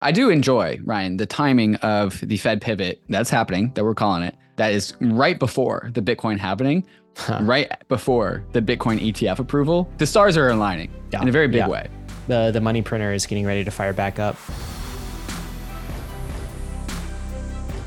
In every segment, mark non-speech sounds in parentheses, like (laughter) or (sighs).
I do enjoy, Ryan, the timing of the Fed pivot that's happening, that we're calling it, that is right before the Bitcoin happening, huh. right before the Bitcoin ETF approval. The stars are aligning yeah. in a very big yeah. way. The, the money printer is getting ready to fire back up.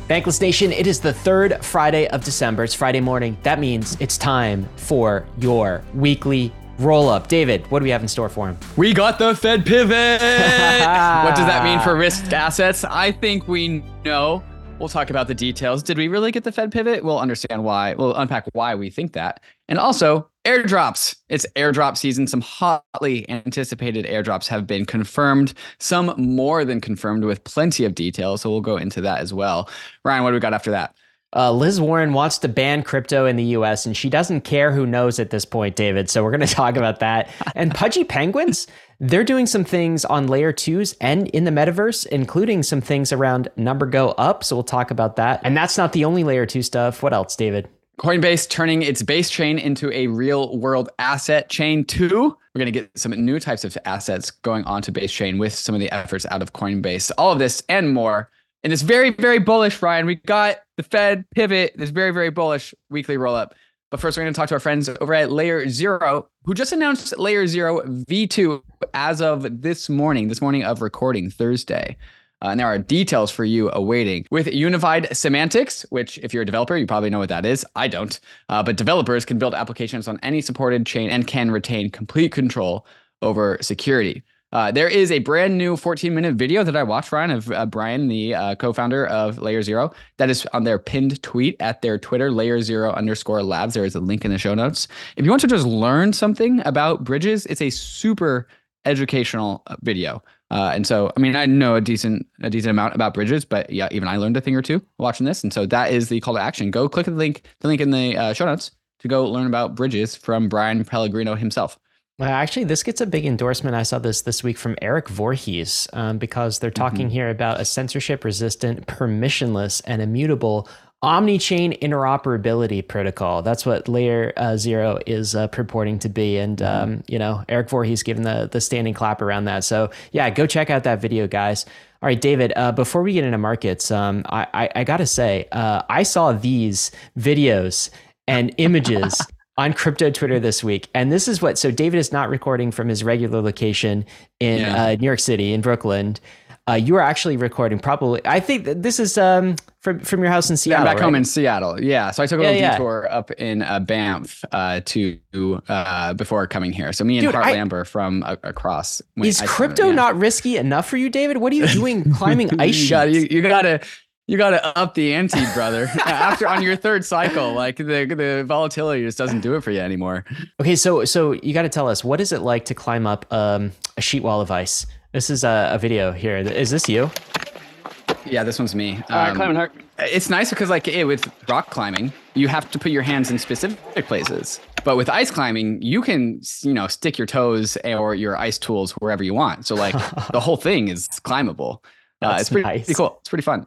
Bankless Nation, it is the third Friday of December. It's Friday morning. That means it's time for your weekly roll up. David, what do we have in store for him? We got the Fed pivot. (laughs) what does that mean for risk assets? I think we know. We'll talk about the details. Did we really get the Fed pivot? We'll understand why. We'll unpack why we think that. And also, airdrops. It's airdrop season. Some hotly anticipated airdrops have been confirmed, some more than confirmed with plenty of details. So we'll go into that as well. Ryan, what do we got after that? Uh, Liz Warren wants to ban crypto in the US, and she doesn't care who knows at this point, David. So we're going (laughs) to talk about that. And Pudgy Penguins, they're doing some things on layer twos and in the metaverse, including some things around number go up. So we'll talk about that. And that's not the only layer two stuff. What else, David? Coinbase turning its base chain into a real world asset chain too. We're going to get some new types of assets going onto base chain with some of the efforts out of Coinbase. All of this and more and it's very, very bullish, Ryan. We got the Fed pivot, this very, very bullish weekly roll up. But first, we're going to talk to our friends over at Layer Zero, who just announced Layer Zero V2 as of this morning, this morning of recording, Thursday. Uh, and there are details for you awaiting with unified semantics, which, if you're a developer, you probably know what that is. I don't. Uh, but developers can build applications on any supported chain and can retain complete control over security. Uh, there is a brand new 14 minute video that I watched, Ryan, of uh, Brian, the uh, co founder of Layer Zero. That is on their pinned tweet at their Twitter, Layer Zero underscore labs. There is a link in the show notes. If you want to just learn something about bridges, it's a super educational uh, video. Uh, and so, I mean, I know a decent a decent amount about bridges, but yeah, even I learned a thing or two watching this. And so that is the call to action. Go click the link, the link in the uh, show notes to go learn about bridges from Brian Pellegrino himself. Uh, actually, this gets a big endorsement. I saw this this week from Eric Voorhees um, because they're talking mm-hmm. here about a censorship resistant, permissionless, and immutable omni-chain interoperability protocol. That's what Layer uh, Zero is uh, purporting to be, and mm-hmm. um, you know Eric Voorhees giving the the standing clap around that. So yeah, go check out that video, guys. All right, David. Uh, before we get into markets, um, I, I, I gotta say, uh, I saw these videos and (laughs) images on crypto Twitter this week. And this is what so David is not recording from his regular location in yeah. uh, New York City, in Brooklyn. Uh, you are actually recording probably. I think this is um, from from your house in Seattle. Yeah, I'm back right? home in Seattle. Yeah, so I took a little yeah, detour up in uh, Banff uh, to uh, before coming here. So me and Dude, Hart I, Lamber from across. Is crypto not risky enough for you, David? What are you doing (laughs) climbing ice you gotta, you, you gotta you got to up the ante, brother. (laughs) After on your third cycle, like the the volatility just doesn't do it for you anymore. Okay, so so you got to tell us what is it like to climb up um, a sheet wall of ice? This is a, a, video here. Is this you? Yeah, this one's me. All right, um, climbing hard. It's nice because like it, with rock climbing, you have to put your hands in specific places. But with ice climbing, you can you know stick your toes or your ice tools wherever you want. So like (laughs) the whole thing is climbable. Uh, it's pretty, nice. pretty, cool. It's pretty fun.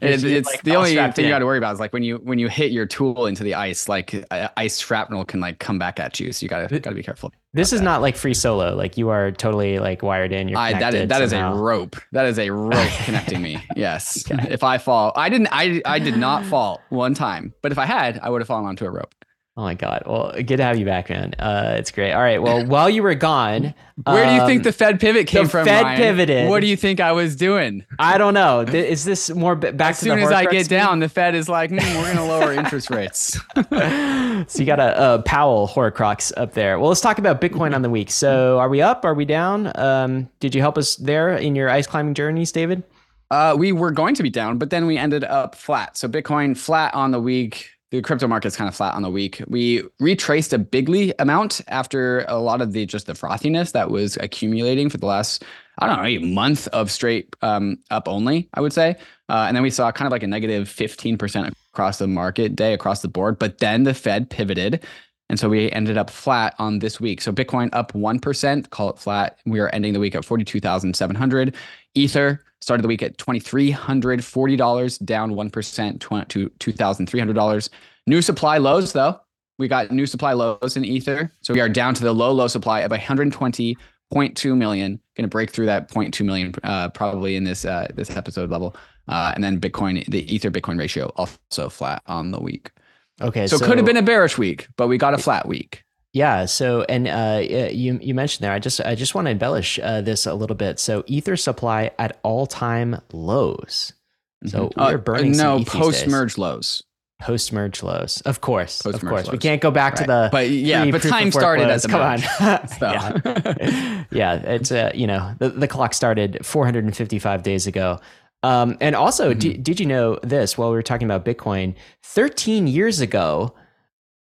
It's, it's like the only thing in. you got to worry about is like when you when you hit your tool into the ice, like uh, ice shrapnel can like come back at you. So you gotta gotta be careful. This is that. not like free solo. Like you are totally like wired in. You're I, that is that is a rope. That is a rope (laughs) connecting me. Yes. Okay. If I fall, I didn't. I I did not fall one time. But if I had, I would have fallen onto a rope. Oh my God. Well, good to have you back, man. Uh, it's great. All right. Well, (laughs) while you were gone, where um, do you think um, the Fed pivot came the from? Fed Ryan? pivoted. What do you think I was doing? I don't know. Is this more back to the bigger? as to soon as I get down, the Fed is like, mm, we're going to lower (laughs) interest rates. (laughs) so you got a, a Powell Horcrux up there. Well, let's talk about Bitcoin on the week. So are we up? Are we down? Um, did you help us there in your ice climbing journeys, David? Uh, we were going to be down, but then we ended up flat. So Bitcoin flat on the week the crypto market's kind of flat on the week. We retraced a bigly amount after a lot of the just the frothiness that was accumulating for the last I don't know a month of straight um, up only. I would say, uh, and then we saw kind of like a negative fifteen percent across the market day across the board. But then the Fed pivoted. And so we ended up flat on this week. So Bitcoin up 1%, call it flat. We are ending the week at 42,700. Ether Started the week at $2,340, down 1% to $2,300. New supply lows, though. We got new supply lows in Ether. So we are down to the low, low supply of 120.6 0.2 million. Going to break through that 0.2 million uh, probably in this uh, this episode level. Uh, and then Bitcoin, the Ether Bitcoin ratio also flat on the week. Okay, so, so it could have been a bearish week, but we got a flat week. Yeah. So, and uh, you you mentioned there, I just I just want to embellish uh, this a little bit. So, ether supply at all time lows. So mm-hmm. we're uh, burning. no post merge lows. Post merge lows, of course, of course. Lows. We can't go back right. to the. But yeah, but time started lows. as come on. (laughs) yeah. yeah, it's uh, you know the the clock started 455 days ago. Um, and also, mm-hmm. d- did you know this? While we were talking about Bitcoin, 13 years ago,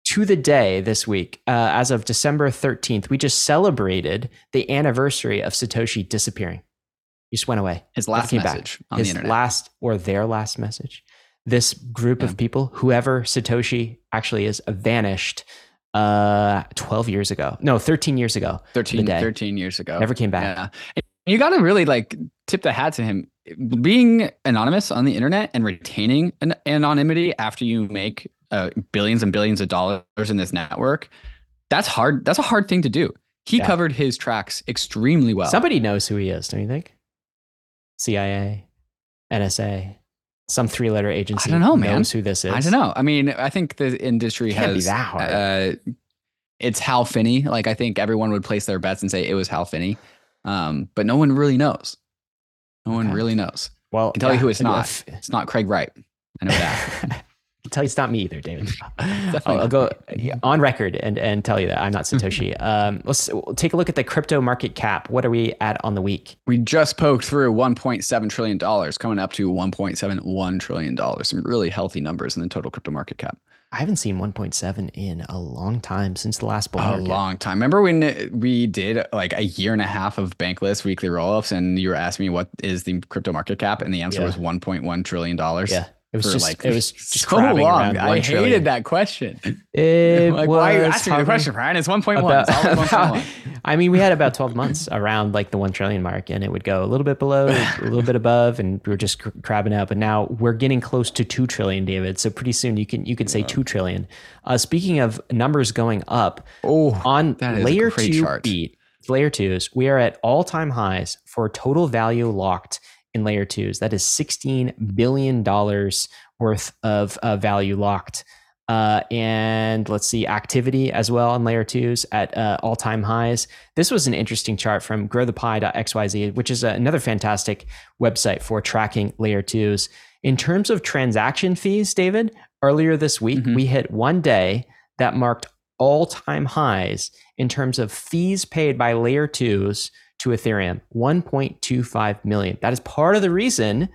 to the day this week, uh, as of December 13th, we just celebrated the anniversary of Satoshi disappearing. He just went away. His last message back. on His the internet. last or their last message. This group yeah. of people, whoever Satoshi actually is, vanished uh 12 years ago. No, 13 years ago. 13, 13 years ago. Never came back. Yeah. And you got to really like tip the hat to him. Being anonymous on the internet and retaining an anonymity after you make uh, billions and billions of dollars in this network, that's hard. That's a hard thing to do. He yeah. covered his tracks extremely well. Somebody knows who he is, don't you think? CIA, NSA, some three-letter agency. I don't know, man. Knows who this is? I don't know. I mean, I think the industry has. Be that hard. Uh, it's Hal Finney. Like I think everyone would place their bets and say it was Hal Finney, um, but no one really knows. No okay. one really knows. Well, I can tell yeah, you who it's not. It's not Craig Wright. I know that. (laughs) tell you it's not me either, David. (laughs) (laughs) I'll, I'll, go on record and, and tell you that I'm not (laughs) Satoshi. um, let's take a look at the crypto market cap. What are we at on the week? We just poked through 1.7 trillion dollars, coming up to 1.71 trillion dollars. Some really healthy numbers in the total crypto market cap. I haven't seen 1.7 in a long time since the last bull market. A long time. Remember when we did like a year and a half of Bankless weekly roll-ups, and you were asking me what is the crypto market cap, and the answer yeah. was 1.1 trillion dollars. Yeah. It was just like it was just so long. I hated trillion. that question. It (laughs) like, why are you asking the question, Brian? It's 1.1. (laughs) I mean, we had about 12 months around like the 1 trillion mark and it would go a little bit below, a (laughs) little bit above and we were just cr- crabbing out, but now we're getting close to 2 trillion, David. So pretty soon you can you can say yeah. 2 trillion. Uh, speaking of numbers going up, oh, on layer 2 chart. beat, layer 2s, we are at all-time highs for total value locked in layer twos. That is $16 billion worth of uh, value locked. Uh, and let's see, activity as well on layer twos at uh, all time highs. This was an interesting chart from growthepie.xyz, which is another fantastic website for tracking layer twos. In terms of transaction fees, David, earlier this week, mm-hmm. we hit one day that marked all time highs in terms of fees paid by layer twos to Ethereum 1.25 million. That is part of the reason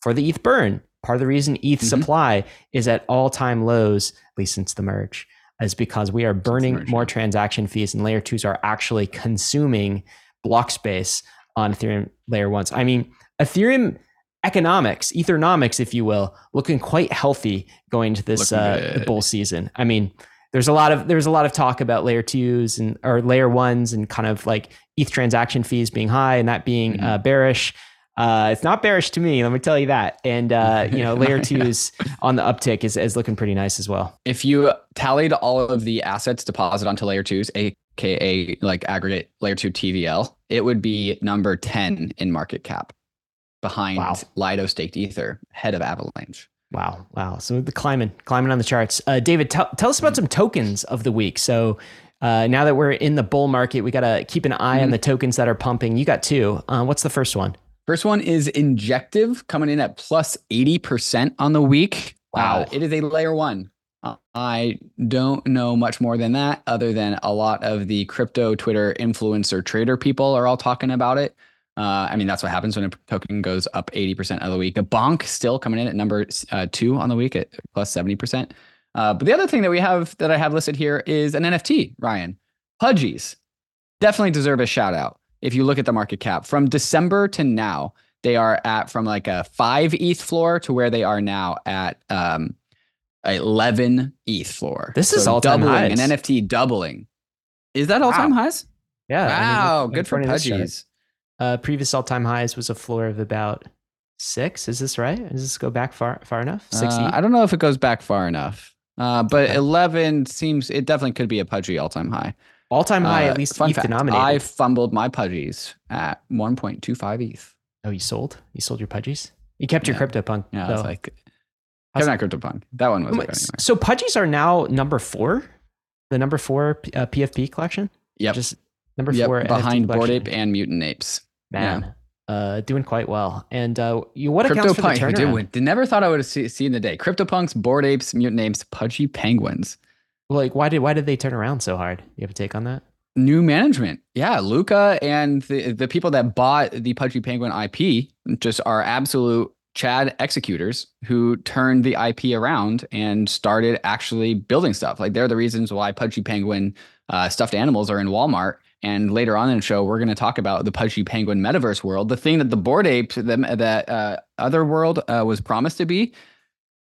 for the ETH burn. Part of the reason ETH mm-hmm. supply is at all time lows, at least since the merge, is because we are burning merge, more yeah. transaction fees and layer twos are actually consuming block space on Ethereum layer ones. I mean, Ethereum economics, Ethernomics, if you will, looking quite healthy going into this uh, bull season. I mean, there's a lot of there's a lot of talk about layer twos and or layer ones and kind of like ETH transaction fees being high and that being mm-hmm. uh, bearish. Uh, it's not bearish to me, let me tell you that. And uh, you know, layer (laughs) twos on the uptick is, is looking pretty nice as well. If you tallied all of the assets deposited onto layer twos, aka like aggregate layer two TVL, it would be number 10 in market cap behind wow. Lido staked Ether, head of Avalanche. Wow, wow. So the climbing, climbing on the charts. Uh, David, tell, tell us about some tokens of the week. So uh, now that we're in the bull market, we got to keep an eye mm-hmm. on the tokens that are pumping. You got two. Uh, what's the first one? First one is Injective coming in at plus 80% on the week. Wow. Uh, it is a layer one. I don't know much more than that, other than a lot of the crypto Twitter influencer trader people are all talking about it. Uh, I mean, that's what happens when a token goes up 80% of the week. A bonk still coming in at number uh, two on the week at plus 70%. Uh, but the other thing that we have that I have listed here is an NFT, Ryan. Pudgies definitely deserve a shout out. If you look at the market cap from December to now, they are at from like a five ETH floor to where they are now at um, 11 ETH floor. This so is all doubling highs. an NFT doubling. Is that all time wow. highs? Yeah. Wow. I mean, good for Pudgies. Uh, previous all time highs was a floor of about six. Is this right? Does this go back far far enough? Six. Uh, I don't know if it goes back far enough. Uh, but okay. 11 seems it definitely could be a pudgy all time high. All time high, Uh, at least fun ETH fact, denominated. I fumbled my pudgies at 1.25 ETH. oh, you sold? You sold your pudgies? You kept your Yeah. CryptoPunk. Yeah, though. it's like Kevin not CryptoPunk. That one was Oh, s- anywhere. So pudgies are now number four, the number four uh, PFP collection. Yep. Just number Yep, four behind Bored collection. Ape and Mutant Apes. Man, uh, doing quite well. And uh, you what accounts for the turnaround? Dude, never thought I would have see, seen the day. CryptoPunks, Bored Apes, Mutant Apes, Pudgy Penguins. Like, why did why did they turn around so hard? You have a take on that? New management. Yeah, Luca and the, the people that bought the Pudgy Penguin IP just are absolute Chad executors who turned the IP around and started actually building stuff. Like they're the reasons why Pudgy Penguin uh, stuffed animals are in Walmart. And later on in the show, we're going to talk about the Pudgy Penguin metaverse world, the thing that the Bored Ape, the, that uh, other world uh, was promised to be.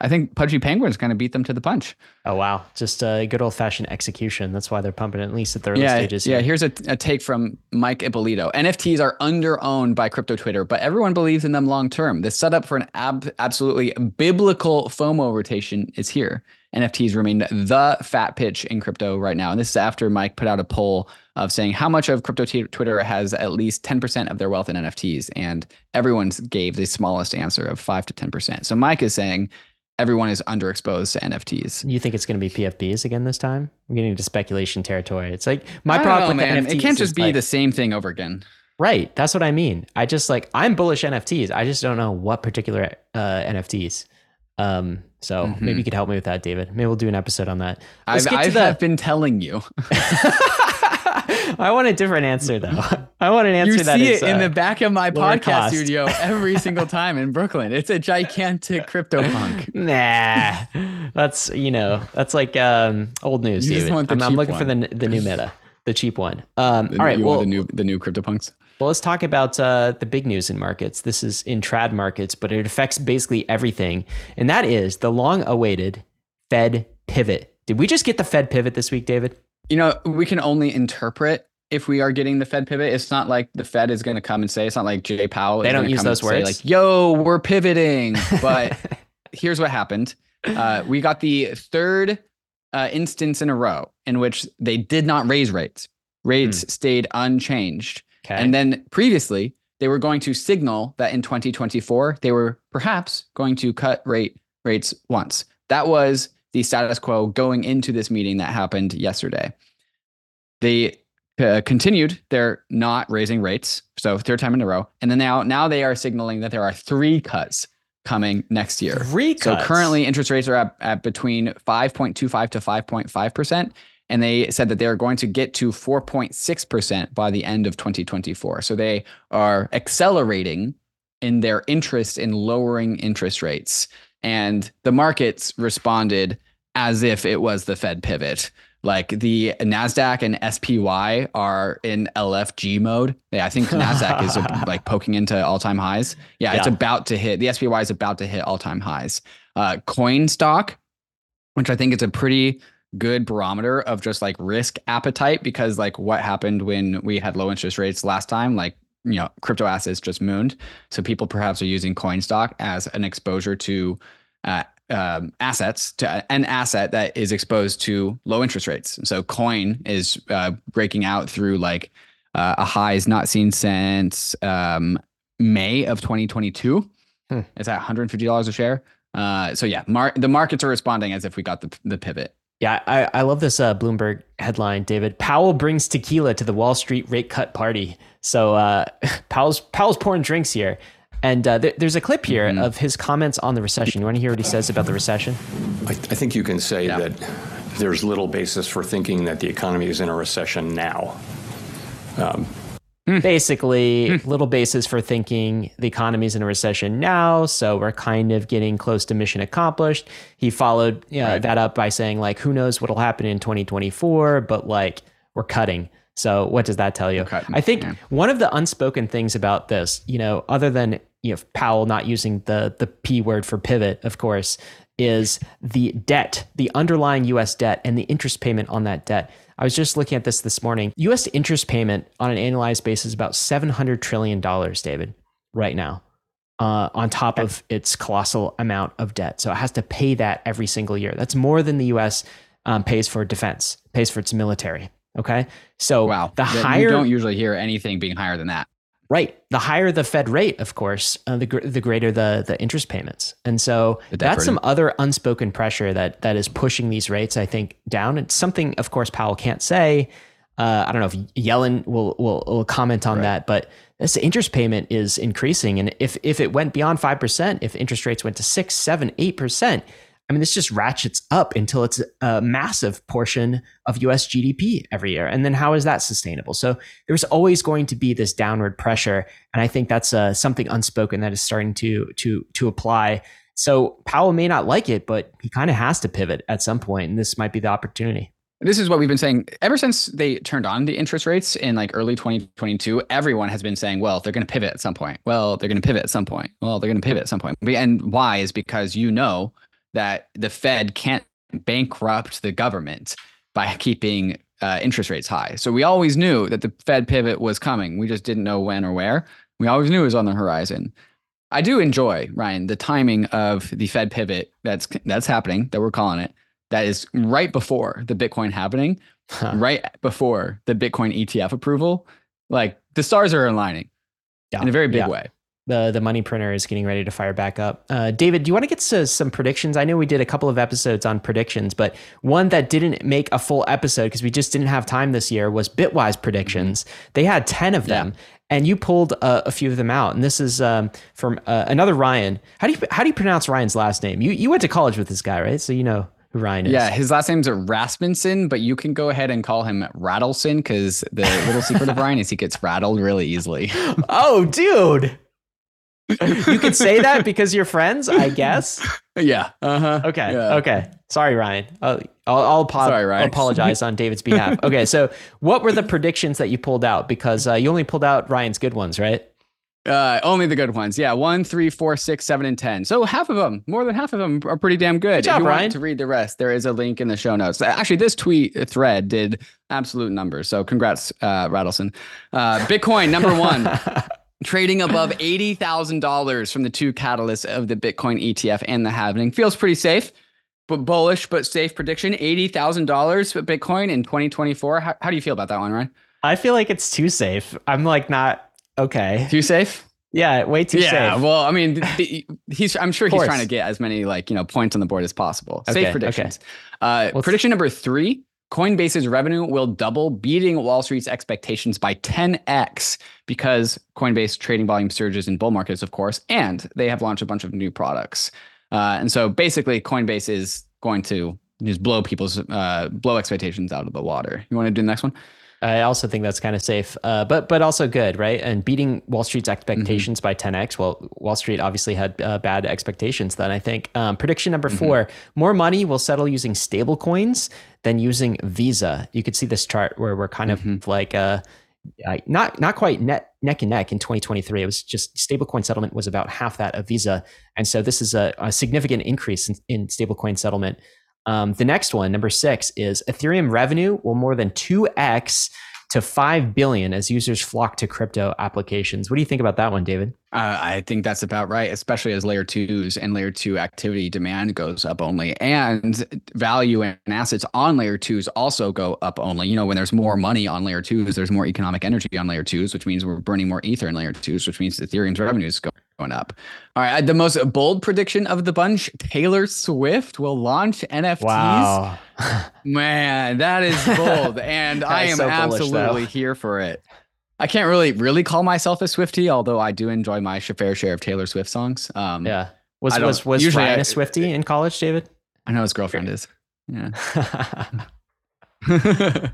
I think Pudgy Penguin's going to beat them to the punch. Oh wow, just a good old fashioned execution. That's why they're pumping it, at least at the early yeah, stages. Yeah, here. here's a, a take from Mike Ippolito. NFTs are under owned by crypto Twitter, but everyone believes in them long term. The setup for an ab- absolutely biblical FOMO rotation is here. NFTs remain the fat pitch in crypto right now. And this is after Mike put out a poll of saying how much of crypto t- Twitter has at least 10% of their wealth in NFTs. And everyone gave the smallest answer of 5 to 10%. So Mike is saying everyone is underexposed to NFTs. You think it's going to be PFPs again this time? I'm getting into speculation territory. It's like my problem know, with man. NFTs It can't just be like- the same thing over again. right. That's what I mean. I just like I'm bullish NFTs. I just don't know what particular uh, NFTs. Um, so Mhm. maybe you could help me with that, David. Maybe we'll do an episode on that. I've, Let's get I to the- been telling you. (laughs) (laughs) I want a different answer though. I want an answer you that see is it in uh, the back of my podcast cost. studio every single time in Brooklyn. It's a gigantic crypto punk. (laughs) Nah, that's you know that's like um, old news. You just want the I'm, I'm looking for the the new meta, the cheap one. Um, all right, you well, want the new the new crypto punks. well, let's talk about uh, the big news in markets. This is in trad markets, but it affects basically everything, and that is the long-awaited Fed pivot. Did we just get the Fed pivot this week, David? You know, we can only interpret if we are getting the Fed pivot. It's not like the Fed is going to come and say. It's not like Jay Powell. They is don't use those say, words? Like, yo, we're pivoting. (laughs) But here's what happened. Uh, we got the third uh, instance in a row in which they did not raise rates. Rates stayed unchanged. okay. And then previously, they were going to signal that in 2024, they were perhaps going to cut rate rates once. That was the status quo going into this meeting that happened yesterday. They uh, continued they're not raising rates, so third time in a row, and then now now they are signaling that there are three cuts coming next year. Three So currently, interest rates are at, at between 5.25 to 5.5 percent, and they said that they are going to get to 4.6 percent by the end of 2024. So they are accelerating in their interest in lowering interest rates, and the markets responded as if it was the Fed pivot. Like the Nasdaq and SPY are in LFG mode. Yeah, I think (laughs) Nasdaq is uh, like poking into all-time highs. Yeah, it's about to hit. The SPY is about to hit all-time highs. Uh, coin stock, which I think is a pretty good barometer of just like risk appetite because like what happened when we had low interest rates last time, like you know, crypto assets just mooned. So people perhaps are using coin stock as an exposure to uh, um, assets to an asset that is exposed to low interest rates. So coin is uh, breaking out through like uh, a is not seen since um, May of 2022. Hmm. It's at $150 a share. Uh, so yeah, mar- the markets are responding as if we got the the pivot. Yeah, I, I love this uh, Bloomberg headline, David. Powell brings tequila to the Wall Street rate cut party. So uh, (laughs) Powell's Powell's pouring drinks here, and uh, there, there's a clip here Mhm. of his comments on the recession. You want to hear what he says about the recession? I, I think you can say Yeah. that there's little basis for thinking that the economy is in a recession now. Basically, little basis for thinking the economy is in a recession now, so we're kind of getting close to mission accomplished. He followed uh, Right. that up by saying, like, who knows what'll happen in 2024, but like, we're cutting. So, what does that tell you? We're I think yeah. one of the unspoken things about this, you know, other than you know Powell not using the the p word for pivot, of course, is the debt, the underlying U.S. debt, and the interest payment on that debt. I was just looking at this this morning. U.S. interest payment on an annualized basis is about seven hundred trillion dollars, David, right now, uh, on top of its colossal amount of debt. So it has to pay that every single year. That's more than the U.S. Um, pays for defense, pays for its military. Okay. So Wow. the That- higher you don't usually hear anything being higher than that. Right. The higher the Fed rate, of course, uh, the gr- the greater the the interest payments, and so that's some other unspoken pressure that that is pushing these rates, I think, down. It's something, of course, Powell can't say. Uh, I don't know if Yellen will will, will comment on Right. that, but this interest payment is increasing, and if if it went beyond five percent, if interest rates went to six, seven, eight percent, I mean, this just ratchets up until it's a massive portion of US GDP every year. And then how is that sustainable? So there's always going to be this downward pressure. And I think that's uh, something unspoken that is starting to, to, to apply. So Powell may not like it, but he kind of has to pivot at some point, And this might be the opportunity. This is what we've been saying ever since they turned on the interest rates in like early 2022. Everyone has been saying, well, they're going to pivot at some point. Well, they're going to pivot at some point. Well, they're going to pivot at some point. And why is because you know that the Fed can't bankrupt the government by keeping uh, interest rates high. So we always knew that the Fed pivot was coming. We just didn't know when or where. We always knew it was on the horizon. I do enjoy Ryan the timing of the Fed pivot that's that's happening that we're calling it. That is right before the Bitcoin happening, Huh. right before the Bitcoin ETF approval. Like the stars are aligning Yeah. in a very big Yeah. way. The the money printer is getting ready to fire back up. Uh, David, do you want to get to some predictions? I know we did a couple of episodes on predictions, but one that didn't make a full episode because we just didn't have time this year was Bitwise predictions. They had ten of them, and you pulled uh, a few of them out. And this is um, from uh, another Ryan. How do you how do you pronounce Ryan's last name? You you went to college with this guy, right? So you know who Ryan is. Yeah, his last name's Rasmussen, but you can go ahead and call him Rattleson because the little secret of (laughs) Ryan is he gets rattled really easily. Oh, dude. You could say that (laughs) because you're friends, I guess. yeah. Uh huh. Okay. Yeah. Okay. Sorry, Ryan. I'll, I'll, Sorry, Ryan. Apologize on David's behalf. (laughs) Okay. So, what were the predictions that you pulled out? Because uh, you only pulled out Ryan's good ones, right? Uh, only the good ones. Yeah, one, three, four, six, seven, and ten. So half of them, more than half of them, are pretty damn good. Good job, if you Ryan. want to read the rest, there is a link in the show notes. Actually, this tweet thread did absolute numbers. So congrats, uh, Rattleson. Uh, Bitcoin number one. (laughs) trading (laughs) above $80,000 from the two catalysts of the Bitcoin ETF and the halving. Feels pretty safe, but bullish, but safe prediction. $80,000 for Bitcoin in 2024. How, how do you feel about that one, Ryan? I feel like it's too safe. I'm like not okay. Too safe? Yeah, way too yeah. safe. Yeah, well, I mean, th- th- (laughs) he's, I'm sure he's trying to get as many like, you know, points on the board as possible. Okay, Safe okay. predictions. Uh, Let's- prediction number three. Coinbase's revenue will double, beating Wall Street's expectations by 10x because Coinbase trading volume surges in bull markets, of course, and they have launched a bunch of new products. Uh, and so basically, Coinbase is going to just blow people's uh, blow expectations out of the water. You want to do the next one? I also think that's kind of safe, uh, but but also good, right? And beating Wall Street's expectations by 10x. Well, Wall Street obviously had uh, bad expectations. Then I think um, prediction number four: more money will settle using stable coins than using Visa. You could see this chart where we're kind of like uh, not not quite net, neck and neck in 2023. It was just stablecoin settlement was about half that of Visa, and so this is a, a significant increase in, in stablecoin settlement. Um, the next one, number six, is Ethereum revenue will more than 2x to 5 billion as users flock to crypto applications. What do you think about that one, David? Uh, I think that's about right, especially as layer twos and layer two activity demand goes up only, and value and assets on layer twos also go up only. You know, when there's more money on layer twos, there's more economic energy on layer twos, which means we're burning more ether in layer twos, which means Ethereum's revenue is go- going up. All right, the most bold prediction of the bunch: Taylor Swift will launch NFTs. Wow, (laughs) Man, that is bold, and I am so bullish, absolutely here for it. I can't really really call myself a Swifty, although I do enjoy my fair share of Taylor Swift songs. Um, yeah. Was was was usually Ryan I- a Swifty in college, David? I know his girlfriend is. Yeah. (laughs) (laughs)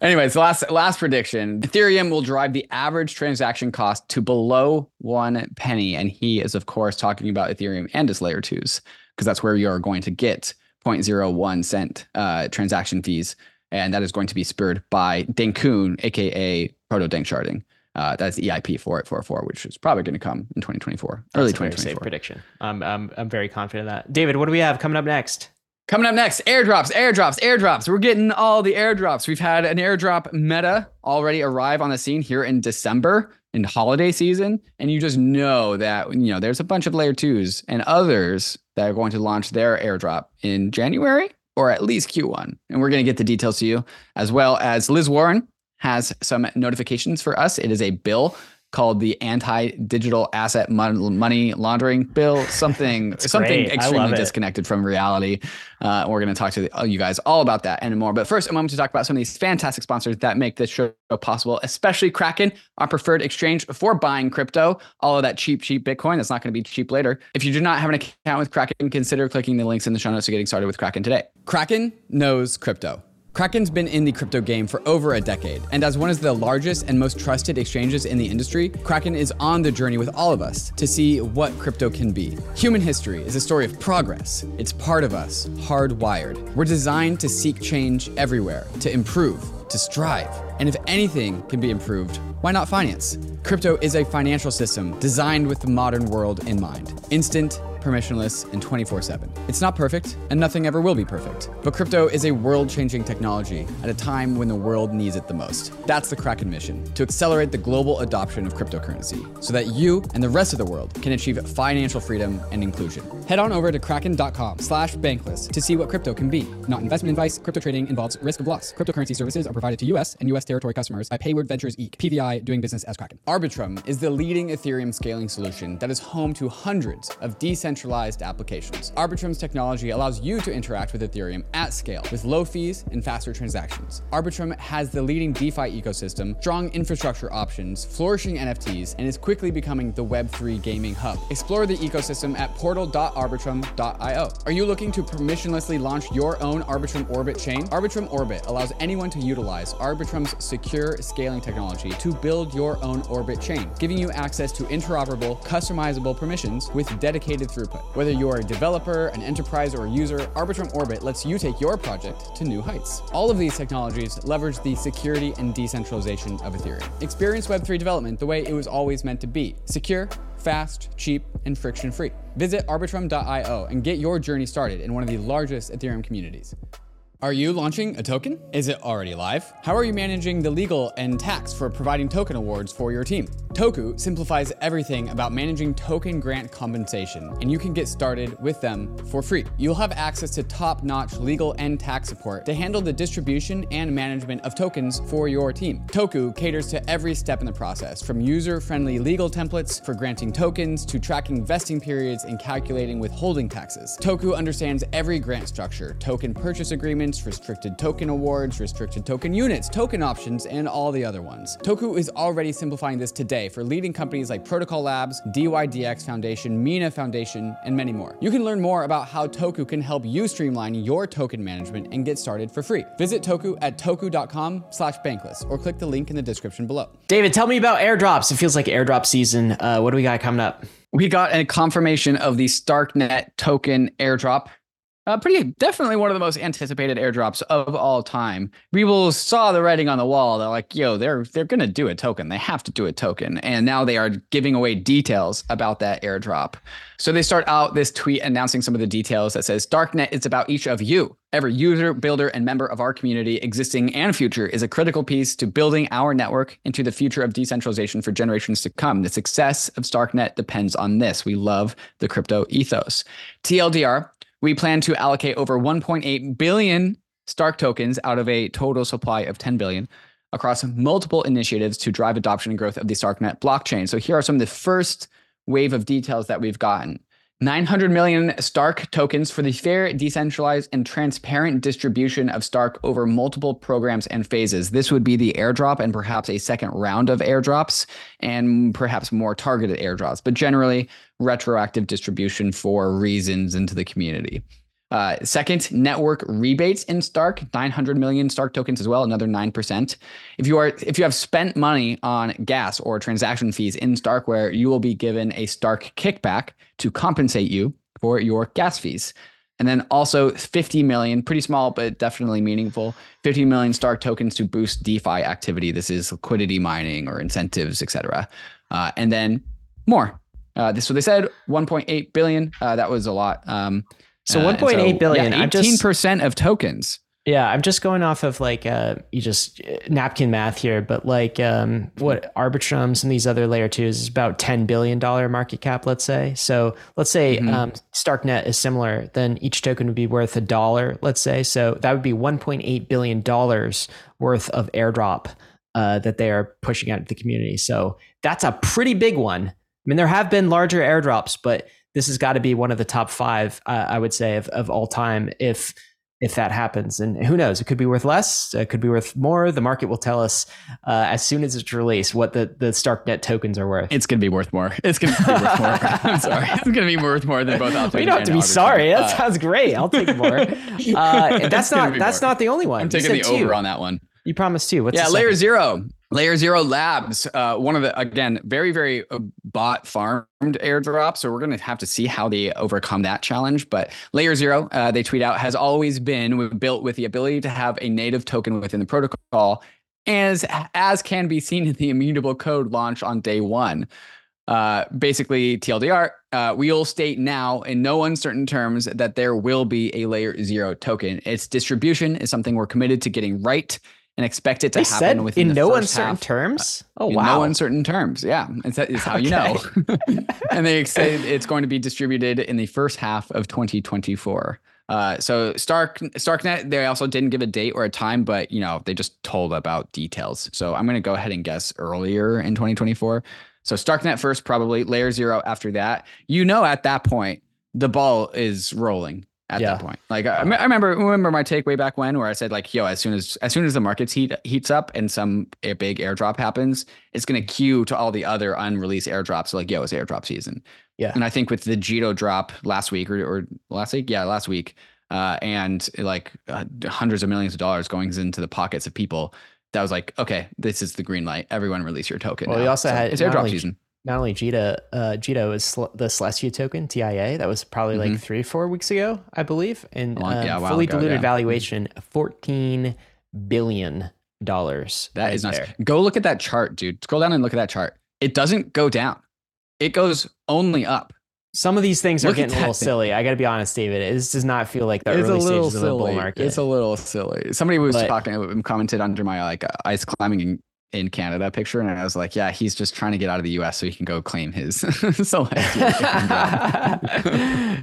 Anyways, last last prediction: Ethereum will drive the average transaction cost to below one penny, and he is of course talking about Ethereum and its layer twos because that's where you are going to get 0.01 cent uh, transaction fees, and that is going to be spurred by Dencun, aka Proto Danksharding. Uh, that's EIP 4844, which is probably going to come in 2024, early That's a very safe 2024. prediction. I'm, I'm I'm very confident of that. David, what do we have coming up next? Coming up next, airdrops, airdrops, airdrops. We're getting all the airdrops. We've had an airdrop meta already arrive on the scene here in December in holiday season. And you just know that, you know, there's a bunch of layer twos and others that are going to launch their airdrop in January or at least Q1. And we're going to get the details to you, as well as Liz Warren has some notifications for us. It is a bill called the anti-digital asset money laundering bill. (laughs) Something something great. extremely disconnected from reality. Uh, we're going to talk to the, you guys all about that and more. But first a moment to talk about some of these fantastic sponsors that make this show possible especially kraken our preferred exchange for buying crypto. All of that cheap cheap bitcoin that's not going to be cheap later. If you do not have an account with kraken consider clicking the links in the show notes to getting started with kraken today. Kraken knows crypto Kraken's been in the crypto game for over a decade, and as one of the largest and most trusted exchanges in the industry, Kraken is on the journey with all of us to see what crypto can be. Human history is a story of progress. It's part of us, hardwired. We're designed to seek change everywhere, to improve, to strive. And if anything can be improved, why not finance? Crypto is a financial system designed with the modern world in mind. Instant, permissionless, and 24 7. It's not perfect, and nothing ever will be perfect. But crypto is a world changing technology at a time when the world needs it the most. That's the Kraken mission to accelerate the global adoption of cryptocurrency so that you and the rest of the world can achieve financial freedom and inclusion. Head on over to kraken.com slash bankless to see what crypto can be. Not investment advice, crypto trading involves risk of loss. Cryptocurrency services are provided to US and US territory customers by Payward Ventures Inc., PVI, doing business as Kraken. Arbitrum is the leading Ethereum scaling solution that is home to hundreds of decentralized decentralized applications. Arbitrum's technology allows you to interact with Ethereum at scale with low fees and faster transactions. Arbitrum has the leading DeFi ecosystem, strong infrastructure options, flourishing NFTs, and is quickly becoming the Web3 gaming hub. Explore the ecosystem at portal.arbitrum.io. Are you looking to permissionlessly launch your own Arbitrum Orbit chain? Arbitrum Orbit allows anyone to utilize Arbitrum's secure scaling technology to build your own Orbit chain, giving you access to interoperable, customizable permissions with dedicated throughput. Whether you're a developer, an enterprise, or a user, Arbitrum Orbit lets you take your project to new heights. All of these technologies leverage the security and decentralization of Ethereum. Experience Web3 development the way it was always meant to be secure, fast, cheap, and friction free. Visit arbitrum.io and get your journey started in one of the largest Ethereum communities. Are you launching a token? Is it already live? How are you managing the legal and tax for providing token awards for your team? Toku simplifies everything about managing token grant compensation, and you can get started with them for free. You'll have access to top notch legal and tax support to handle the distribution and management of tokens for your team. Toku caters to every step in the process, from user friendly legal templates for granting tokens to tracking vesting periods and calculating withholding taxes. Toku understands every grant structure, token purchase agreements restricted token awards, restricted token units, token options, and all the other ones. Toku is already simplifying this today for leading companies like Protocol Labs, DYDX Foundation, Mina Foundation, and many more. You can learn more about how Toku can help you streamline your token management and get started for free. Visit Toku at toku.com slash bankless or click the link in the description below. David, tell me about airdrops. It feels like airdrop season. Uh, what do we got coming up? We got a confirmation of the Starknet token airdrop uh, pretty definitely one of the most anticipated airdrops of all time. People saw the writing on the wall. They're like, "Yo, they're they're gonna do a token. They have to do a token." And now they are giving away details about that airdrop. So they start out this tweet announcing some of the details that says, "Starknet is about each of you. Every user, builder, and member of our community, existing and future, is a critical piece to building our network into the future of decentralization for generations to come. The success of Starknet depends on this. We love the crypto ethos." TLDR we plan to allocate over 1.8 billion Stark tokens out of a total supply of 10 billion across multiple initiatives to drive adoption and growth of the Starknet blockchain. So here are some of the first wave of details that we've gotten. 900 million Stark tokens for the fair, decentralized, and transparent distribution of Stark over multiple programs and phases. This would be the airdrop and perhaps a second round of airdrops and perhaps more targeted airdrops, but generally retroactive distribution for reasons into the community. Uh, second, network rebates in Stark, 900 million Stark tokens as well, another 9%. If you are if you have spent money on gas or transaction fees in Starkware, you will be given a Stark kickback to compensate you for your gas fees. And then also 50 million, pretty small, but definitely meaningful. 50 million Stark tokens to boost DeFi activity. This is liquidity mining or incentives, etc. Uh, and then more. Uh, this is what they said 1.8 billion. Uh, that was a lot. Um, so uh, 1.8 billion. Yeah, 18% of tokens. Yeah, I'm just going off of like uh, you just uh, napkin math here, but like um, what Arbitrums and these other layer twos is about ten billion dollar market cap, let's say. So let's say mm-hmm. um, Starknet is similar, then each token would be worth a dollar, let's say. So that would be 1.8 billion dollars worth of airdrop uh, that they are pushing out to the community. So that's a pretty big one. I mean, there have been larger airdrops, but this has got to be one of the top five, uh, I would say, of, of all time. If if that happens. And who knows? It could be worth less. It could be worth more. The market will tell us uh, as soon as it's released what the, the Starknet tokens are worth. It's going to be worth more. It's going to be worth more. (laughs) I'm sorry. It's going to be worth more than both Altogen. You don't have to be sorry. That uh, sounds great. I'll take more. (laughs) Uh, that's not that's more. not the only one. I'm taking the over on that one. You promised two. What's yeah, layer zero. Layer Zero Labs, uh, one of the again very very uh, bot farmed airdrops. So we're going to have to see how they overcome that challenge. But Layer Zero, uh, they tweet out, has always been built with the ability to have a native token within the protocol, as as can be seen in the immutable code launch on day one. Uh, basically, TLDR, uh, we will state now in no uncertain terms that there will be a Layer Zero token. Its distribution is something we're committed to getting right and expect it to they happen within in no uncertain half. terms. Oh in wow, no uncertain terms. Yeah, it's, it's how you know. (laughs) (laughs) and they say it's going to be distributed in the first half of 2024. Uh, so Stark Starknet, they also didn't give a date or a time, but you know they just told about details. So I'm going to go ahead and guess earlier in 2024. So Starknet first, probably Layer Zero after that. You know, at that point, the ball is rolling at yeah. that point. Like I, I, remember remember my take way back when where I said like yo as soon as as soon as the markets heat heats up and some a big airdrop happens, it's going to queue to all the other unreleased airdrops like yo it's airdrop season. Yeah. And I think with the Jito drop last week or, or last week, yeah, last week, uh, and like uh, hundreds of millions of dollars going into the pockets of people, that was like, okay, this is the green light. Everyone release your token. Well, now. we also so had it's airdrop season not only Jita, uh, Jito is sl- the Celestia token TIA that was probably mm-hmm. like three, four weeks ago, I believe, and um, yeah, fully ago, diluted yeah. valuation fourteen billion dollars. That right is nice. There. Go look at that chart, dude. Scroll down and look at that chart. It doesn't go down; it goes only up. Some of these things look are getting a little thing. silly. I got to be honest, David. This does not feel like the it's early stages silly. of the bull market. It's a little silly. Somebody was but, talking, commented under my like ice climbing in Canada picture, and I was like, yeah, he's just trying to get out of the U.S. so he can go claim his (laughs) so (laughs)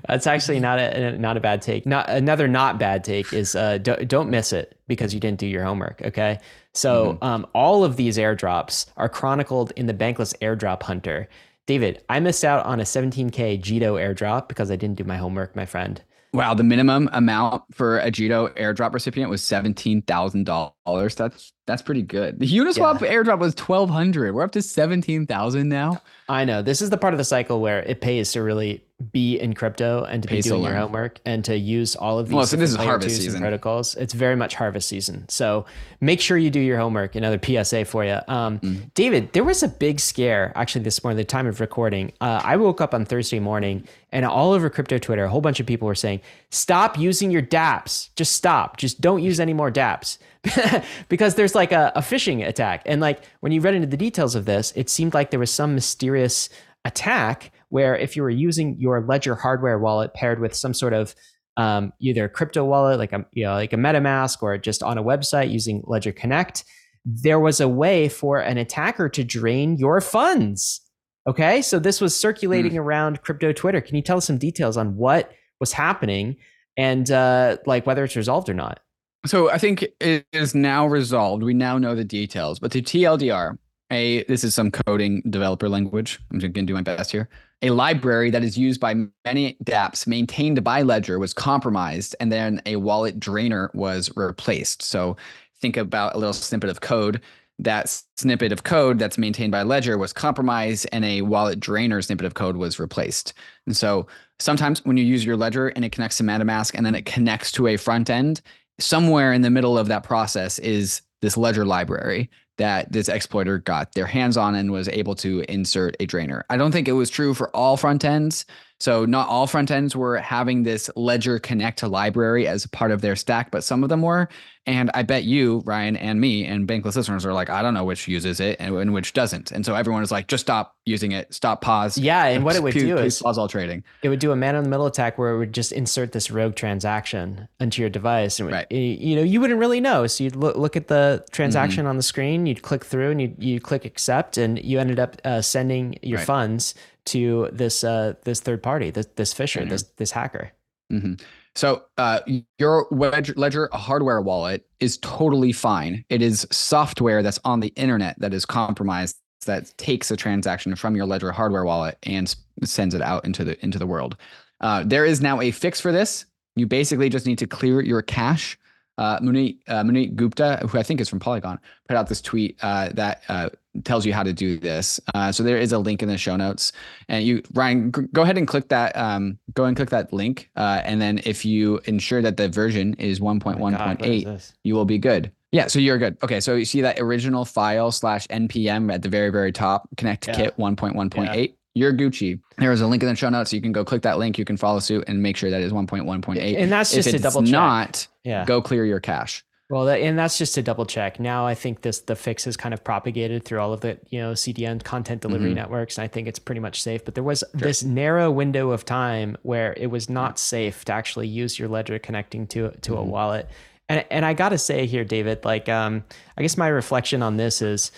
That's actually not a not a bad take. Not another not bad take is uh, don't, don't miss it because you didn't do your homework. Okay, so mm-hmm. um, all of these airdrops are chronicled in the Bankless Airdrop Hunter. David, I missed out on a 17k Jito airdrop because I didn't do my homework, my friend. Wow, the minimum amount for a Jito airdrop recipient was seventeen thousand dollars. That's that's pretty good. The Uniswap yeah. airdrop was twelve hundred. We're up to seventeen thousand now. I know. This is the part of the cycle where it pays to really be in crypto and to be doing your homework and to use all of these. Well, so this is harvest season protocols. It's very much harvest season. So make sure you do your homework. Another PSA for you, um, mm. David. There was a big scare actually this morning. The time of recording, uh, I woke up on Thursday morning and all over crypto Twitter, a whole bunch of people were saying, "Stop using your DApps. Just stop. Just don't use any more DApps." (laughs) because there's like a, a phishing attack. And like when you read into the details of this, it seemed like there was some mysterious attack where if you were using your Ledger hardware wallet paired with some sort of um, either crypto wallet, like a you know like a MetaMask, or just on a website using Ledger Connect, there was a way for an attacker to drain your funds. Okay, so this was circulating mm. around crypto Twitter. Can you tell us some details on what was happening and uh, like whether it's resolved or not? So I think it is now resolved. We now know the details. But the TLDR, a this is some coding developer language. I'm just gonna do my best here. A library that is used by many dApps maintained by Ledger was compromised, and then a wallet drainer was replaced. So think about a little snippet of code. That snippet of code that's maintained by Ledger was compromised, and a wallet drainer snippet of code was replaced. And so sometimes when you use your Ledger and it connects to MetaMask, and then it connects to a front end, somewhere in the middle of that process is this ledger library that this exploiter got their hands on and was able to insert a drainer. I don't think it was true for all front ends. So not all front ends were having this Ledger Connect to library as part of their stack, but some of them were. And I bet you, Ryan, and me, and bankless listeners are like, I don't know which uses it and, and which doesn't. And so everyone is like, just stop using it, stop, pause. Yeah, and what it would do is pause all trading. it would do a man in the middle attack where it would just insert this rogue transaction into your device and Right. you know you wouldn't really know so you'd look, look at the transaction on the screen you'd click through and you you click accept and you ended up uh, sending your Right. funds to this uh this third party this this fisher Trainer. this this hacker hmm So uh, your Ledger, Ledger hardware wallet is totally fine. It is software that's on the internet that is compromised that takes a transaction from your Ledger hardware wallet and sends it out into the into the world. Uh, there is now a fix for this. You basically just need to clear your cache. Uh, Mudit, uh, Gupta, who I think is from Polygon, put out this tweet uh, that uh, tells you how to do this. Uh, so there is a link in the show notes, and you Ryan, go ahead and click that. Um, go and click that link, uh, and then if you ensure that the version is one point Oh one point eight, you will be good. Yeah, so you're good. Okay, so you see that original file slash npm at the very very top, connect to Yeah. kit one point one point eight. You're Gucci. There is a link in the show notes. So you can go click that link. You can follow suit and make sure that is 1.1.8. and that's just to it's double check not, yeah go clear your cache. Well, that, and that's just to double check. Now, I think this the fix is kind of propagated through all of the you know CDN content delivery Mhm. networks, and I think it's pretty much safe. But there was this narrow window of time where it was not safe to actually use your ledger connecting to to a Mhm. wallet. And and I got to say here, David, like um, I guess my reflection on this is.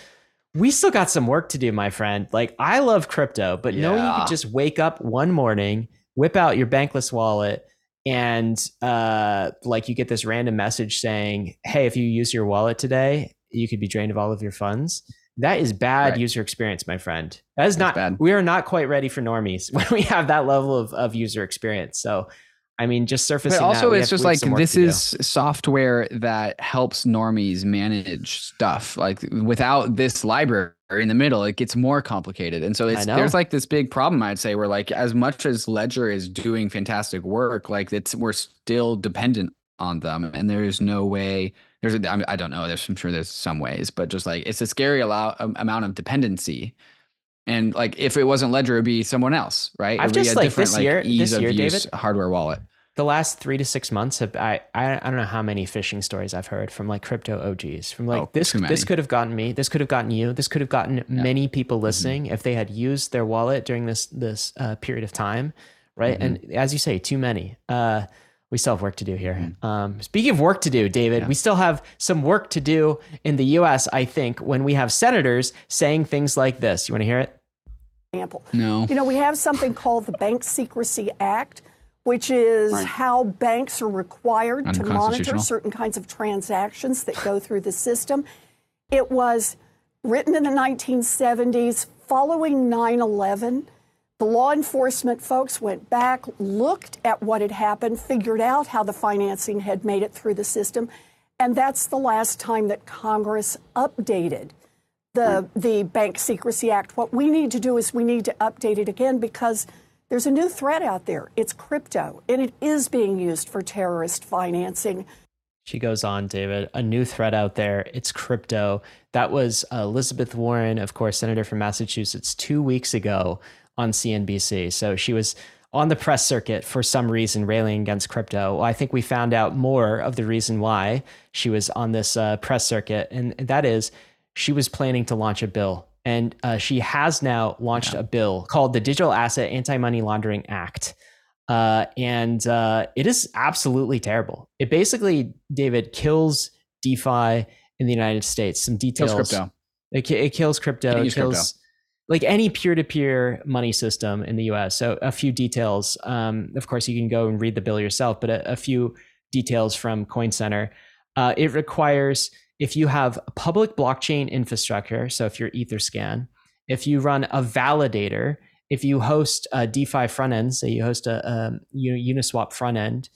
We still got some work to do, my friend. Like I love crypto, but knowing you could just wake up one morning, whip out your bankless wallet, and uh like you get this random message saying hey if you use your wallet today you could be drained of all of your funds that is bad Right. user experience my friend that is not bad. we are not quite ready for normies (laughs) when we have that level of, of user experience so i mean just surfacing But also, that, it's have- just like this do. is software that helps normies manage stuff. Like without this library in the middle, it gets more complicated. And so it's there's like this big problem, I'd say, where like as much as Ledger is doing fantastic work, like it's we're still dependent on them, and there's no way. There's a, I, mean, I don't know. There's I'm sure there's some ways, but just like it's a scary allow, um, amount of dependency. And like if it wasn't Ledger, it'd be someone else, right? I've just, a like, this year- this year, David, hardware wallet. The last three to six months have I, I I don't know how many phishing stories I've heard from like crypto OGs from like Oh, this this could have gotten me this could have gotten you this could have gotten many Mm-hmm. people listening if they had used their wallet during this this uh, period of time right Mm-hmm. and as you say too many uh we still have work to do here. Um, speaking of work to do, David, Yeah. we still have some work to do in the U.S. I think when we have senators saying things like this. You want to hear it? example. No. You know, we have something called the Bank Secrecy Act, which is how banks are required to monitor certain kinds of transactions that go through the system. It was written in the 1970s following 9 11. The law enforcement folks went back, looked at what had happened, figured out how the financing had made it through the system, and that's the last time that Congress updated the the Bank Secrecy Act. What we need to do is we need to update it again because there's a new threat out there. It's crypto, and it is being used for terrorist financing. She goes on, David, a new threat out there. It's crypto. That was Elizabeth Warren, of course, Senator from Massachusetts, two weeks ago on CNBC. So she was on the press circuit for some reason railing against crypto. Well, I think we found out more of the reason why she was on this uh, press circuit, and that is she was planning to launch a bill. And uh, she has now launched a bill called the Digital Asset Anti Money Laundering Act. Uh, and uh, it is absolutely terrible. It basically, David, kills DeFi in the United States. Some details. Kills crypto. It, it kills crypto. It kills crypto. like any peer-to-peer money system in the U.S. So a few details. Um, of course, you can go and read the bill yourself, but a, a few details from Coin Center. Uh, it requires if you have a public blockchain infrastructure, so if you're EtherScan, if you run a validator, if you host a DeFi front end, say you host a, um, Uniswap front end,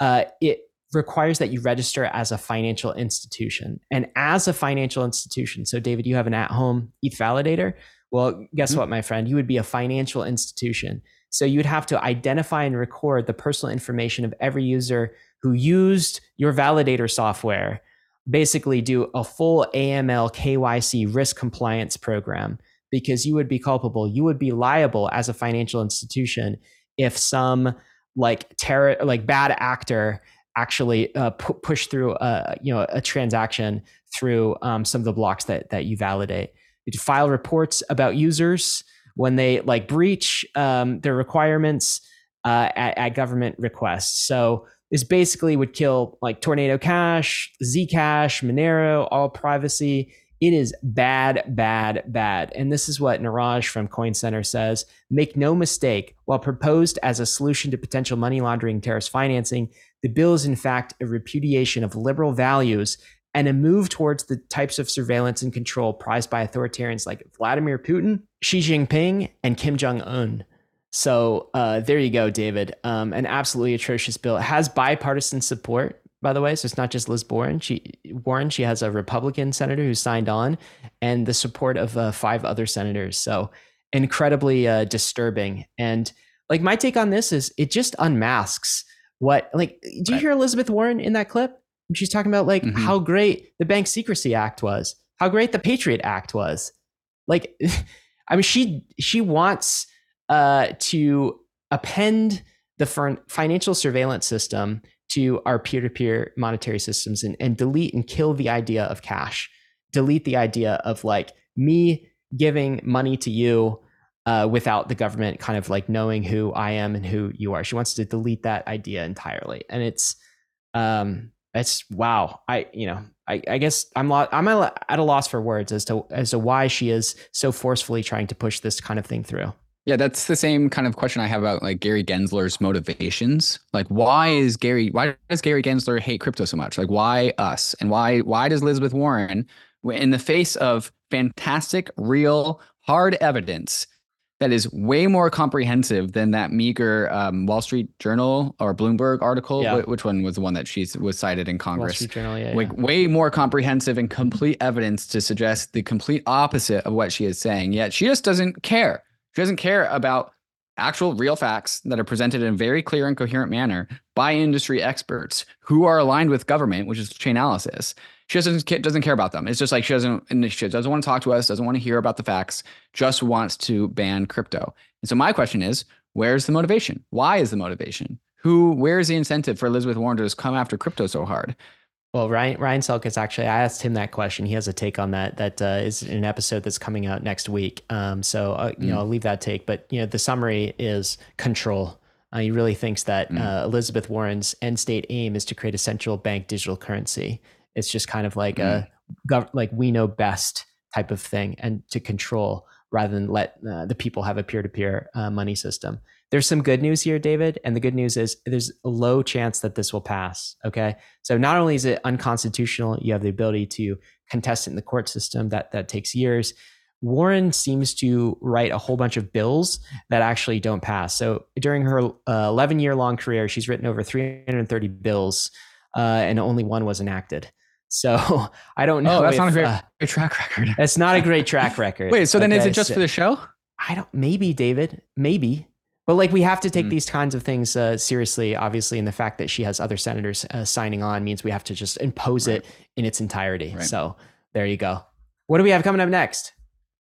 uh, it requires that you register as a financial institution. And as a financial institution, so David, you have an at-home ETH validator. Well, guess Mhm. what, my friend? You would be a financial institution. So you'd have to identify and record the personal information of every user who used your validator software basically do a full AML KYC risk compliance program because you would be culpable. You would be liable as a financial institution if some like terror, like bad actor actually uh, pu- push through a you know a transaction through um, some of the blocks that that you validate. You file reports about users when they like breach um, their requirements uh, at, at government requests. So this basically would kill like Tornado Cash, Zcash, Monero, all privacy. It is bad, bad, bad. And this is what Neeraj from Coin Center says. Make no mistake, while proposed as a solution to potential money laundering terrorist financing, the bill is in fact a repudiation of liberal values and a move towards the types of surveillance and control prized by authoritarians like Vladimir Putin, Xi Jinping, and Kim Jong un. So uh, there you go, David. Um, an absolutely atrocious bill. It has bipartisan support, by the way. So it's not just Liz Warren. She Warren. She has a Republican senator who signed on, and the support of uh, five other senators. So incredibly uh, disturbing. And like my take on this is, it just unmasks what. Like, do you hear Elizabeth Warren in that clip? She's talking about like mm-hmm. how great the Bank Secrecy Act was, how great the Patriot Act was. Like, (laughs) I mean, she she wants uh, to append the financial surveillance system to our peer-to-peer monetary systems and, and delete and kill the idea of cash delete the idea of like me giving money to you uh, without the government kind of like knowing who I am and who you are. She wants to delete that idea entirely, and it's um, it's wow. I you know I, I guess I'm lo- I'm at a loss for words as to as to why she is so forcefully trying to push this kind of thing through. Yeah, that's the same kind of question I have about like Gary Gensler's motivations. Like, why is Gary? Why does Gary Gensler hate crypto so much? Like, why us? And why why does Elizabeth Warren, in the face of fantastic, real, hard evidence that is way more comprehensive than that meager um, Wall Street Journal or Bloomberg article. Yeah. Which one was the one that she was cited in Congress? Wall Street Journal, yeah, like yeah. way more comprehensive and complete evidence to suggest the complete opposite of what she is saying. Yet she just doesn't care. She doesn't care about actual real facts that are presented in a very clear and coherent manner by industry experts who are aligned with government, which is Chainalysis. She doesn't doesn't care about them. It's just like she doesn't she doesn't want to talk to us, doesn't want to hear about the facts, just wants to ban crypto. And so my question is, where's the motivation? Why is the motivation? Who where's the incentive for Elizabeth Warren to just come after crypto so hard? Well, Ryan Ryan Selkis actually, I asked him that question. He has a take on that. That uh, is an episode that's coming out next week. Um, so uh, you mm. know, I'll leave that take. But you know, the summary is control. Uh, he really thinks that mm. uh, Elizabeth Warren's end state aim is to create a central bank digital currency. It's just kind of like mm. a gov- like we know best type of thing, and to control rather than let uh, the people have a peer to peer money system there's some good news here, David. And the good news is there's a low chance that this will pass. Okay. So not only is it unconstitutional, you have the ability to contest it in the court system that, that takes years. Warren seems to write a whole bunch of bills that actually don't pass. So during her uh, 11 year long career, she's written over 330 bills, uh, and only one was enacted. So (laughs) I don't know. Oh, that's if, not a great, uh, great, track record. It's not a great (laughs) track record. Wait, so then okay, is it just so, for the show? I don't. Maybe David. Maybe. But like we have to take mm. these kinds of things uh, seriously, obviously, and the fact that she has other senators uh, signing on means we have to just impose right. it in its entirety. Right. So there you go. What do we have coming up next?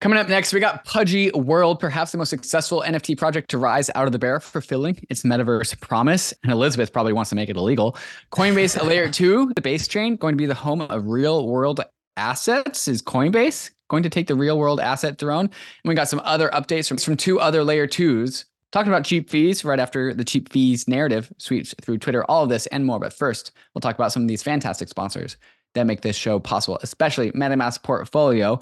Coming up next, we got Pudgy World, perhaps the most successful NFT project to rise out of the bear, fulfilling its metaverse promise. And Elizabeth probably wants to make it illegal. Coinbase (laughs) Layer 2, the base chain, going to be the home of real world assets. Is Coinbase going to take the real world asset throne? And we got some other updates from, from two other Layer 2s Talking about cheap fees right after the cheap fees narrative sweeps through Twitter, all of this and more. But first, we'll talk about some of these fantastic sponsors that make this show possible, especially MetaMask Portfolio.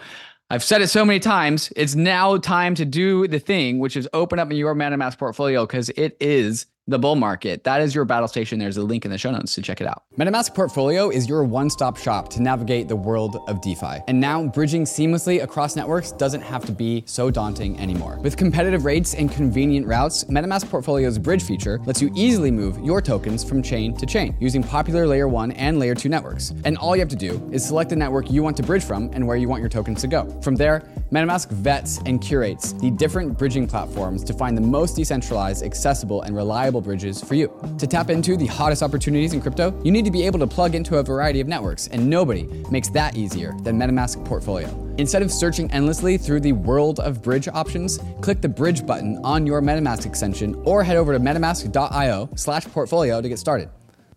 I've said it so many times. It's now time to do the thing, which is open up your MetaMask portfolio because it is the bull market. That is your battle station. There's a link in the show notes to check it out. MetaMask Portfolio is your one stop shop to navigate the world of DeFi. And now, bridging seamlessly across networks doesn't have to be so daunting anymore. With competitive rates and convenient routes, MetaMask Portfolio's bridge feature lets you easily move your tokens from chain to chain using popular layer 1 and layer 2 networks. And all you have to do is select the network you want to bridge from and where you want your tokens to go. From there, MetaMask vets and curates the different bridging platforms to find the most decentralized, accessible, and reliable reliable bridges for you. To tap into the hottest opportunities in crypto, you need to be able to plug into a variety of networks, and nobody makes that easier than MetaMask Portfolio. Instead of searching endlessly through the world of bridge options, click the bridge button on your MetaMask extension or head over to metamask.io slash portfolio to get started.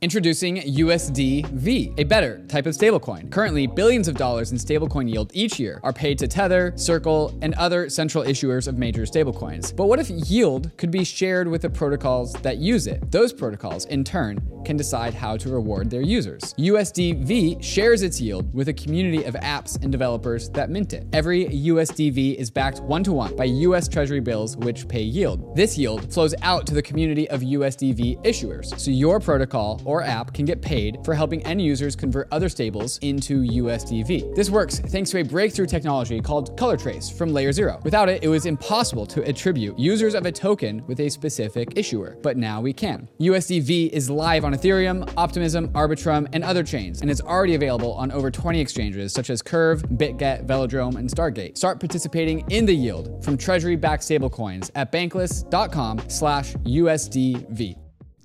Introducing USDV, a better type of stablecoin. Currently, billions of dollars in stablecoin yield each year are paid to Tether, Circle, and other central issuers of major stablecoins. But what if yield could be shared with the protocols that use it? Those protocols, in turn, can decide how to reward their users. USDV shares its yield with a community of apps and developers that mint it. Every USDV is backed one to one by US Treasury bills, which pay yield. This yield flows out to the community of USDV issuers, so your protocol or app can get paid for helping end users convert other stables into USDV. This works thanks to a breakthrough technology called Color Trace from Layer Zero. Without it, it was impossible to attribute users of a token with a specific issuer, but now we can. USDV is live on Ethereum, Optimism, Arbitrum, and other chains, and it's already available on over 20 exchanges such as Curve, BitGet, Velodrome, and Stargate. Start participating in the yield from treasury-backed stablecoins at bankless.com slash USDV.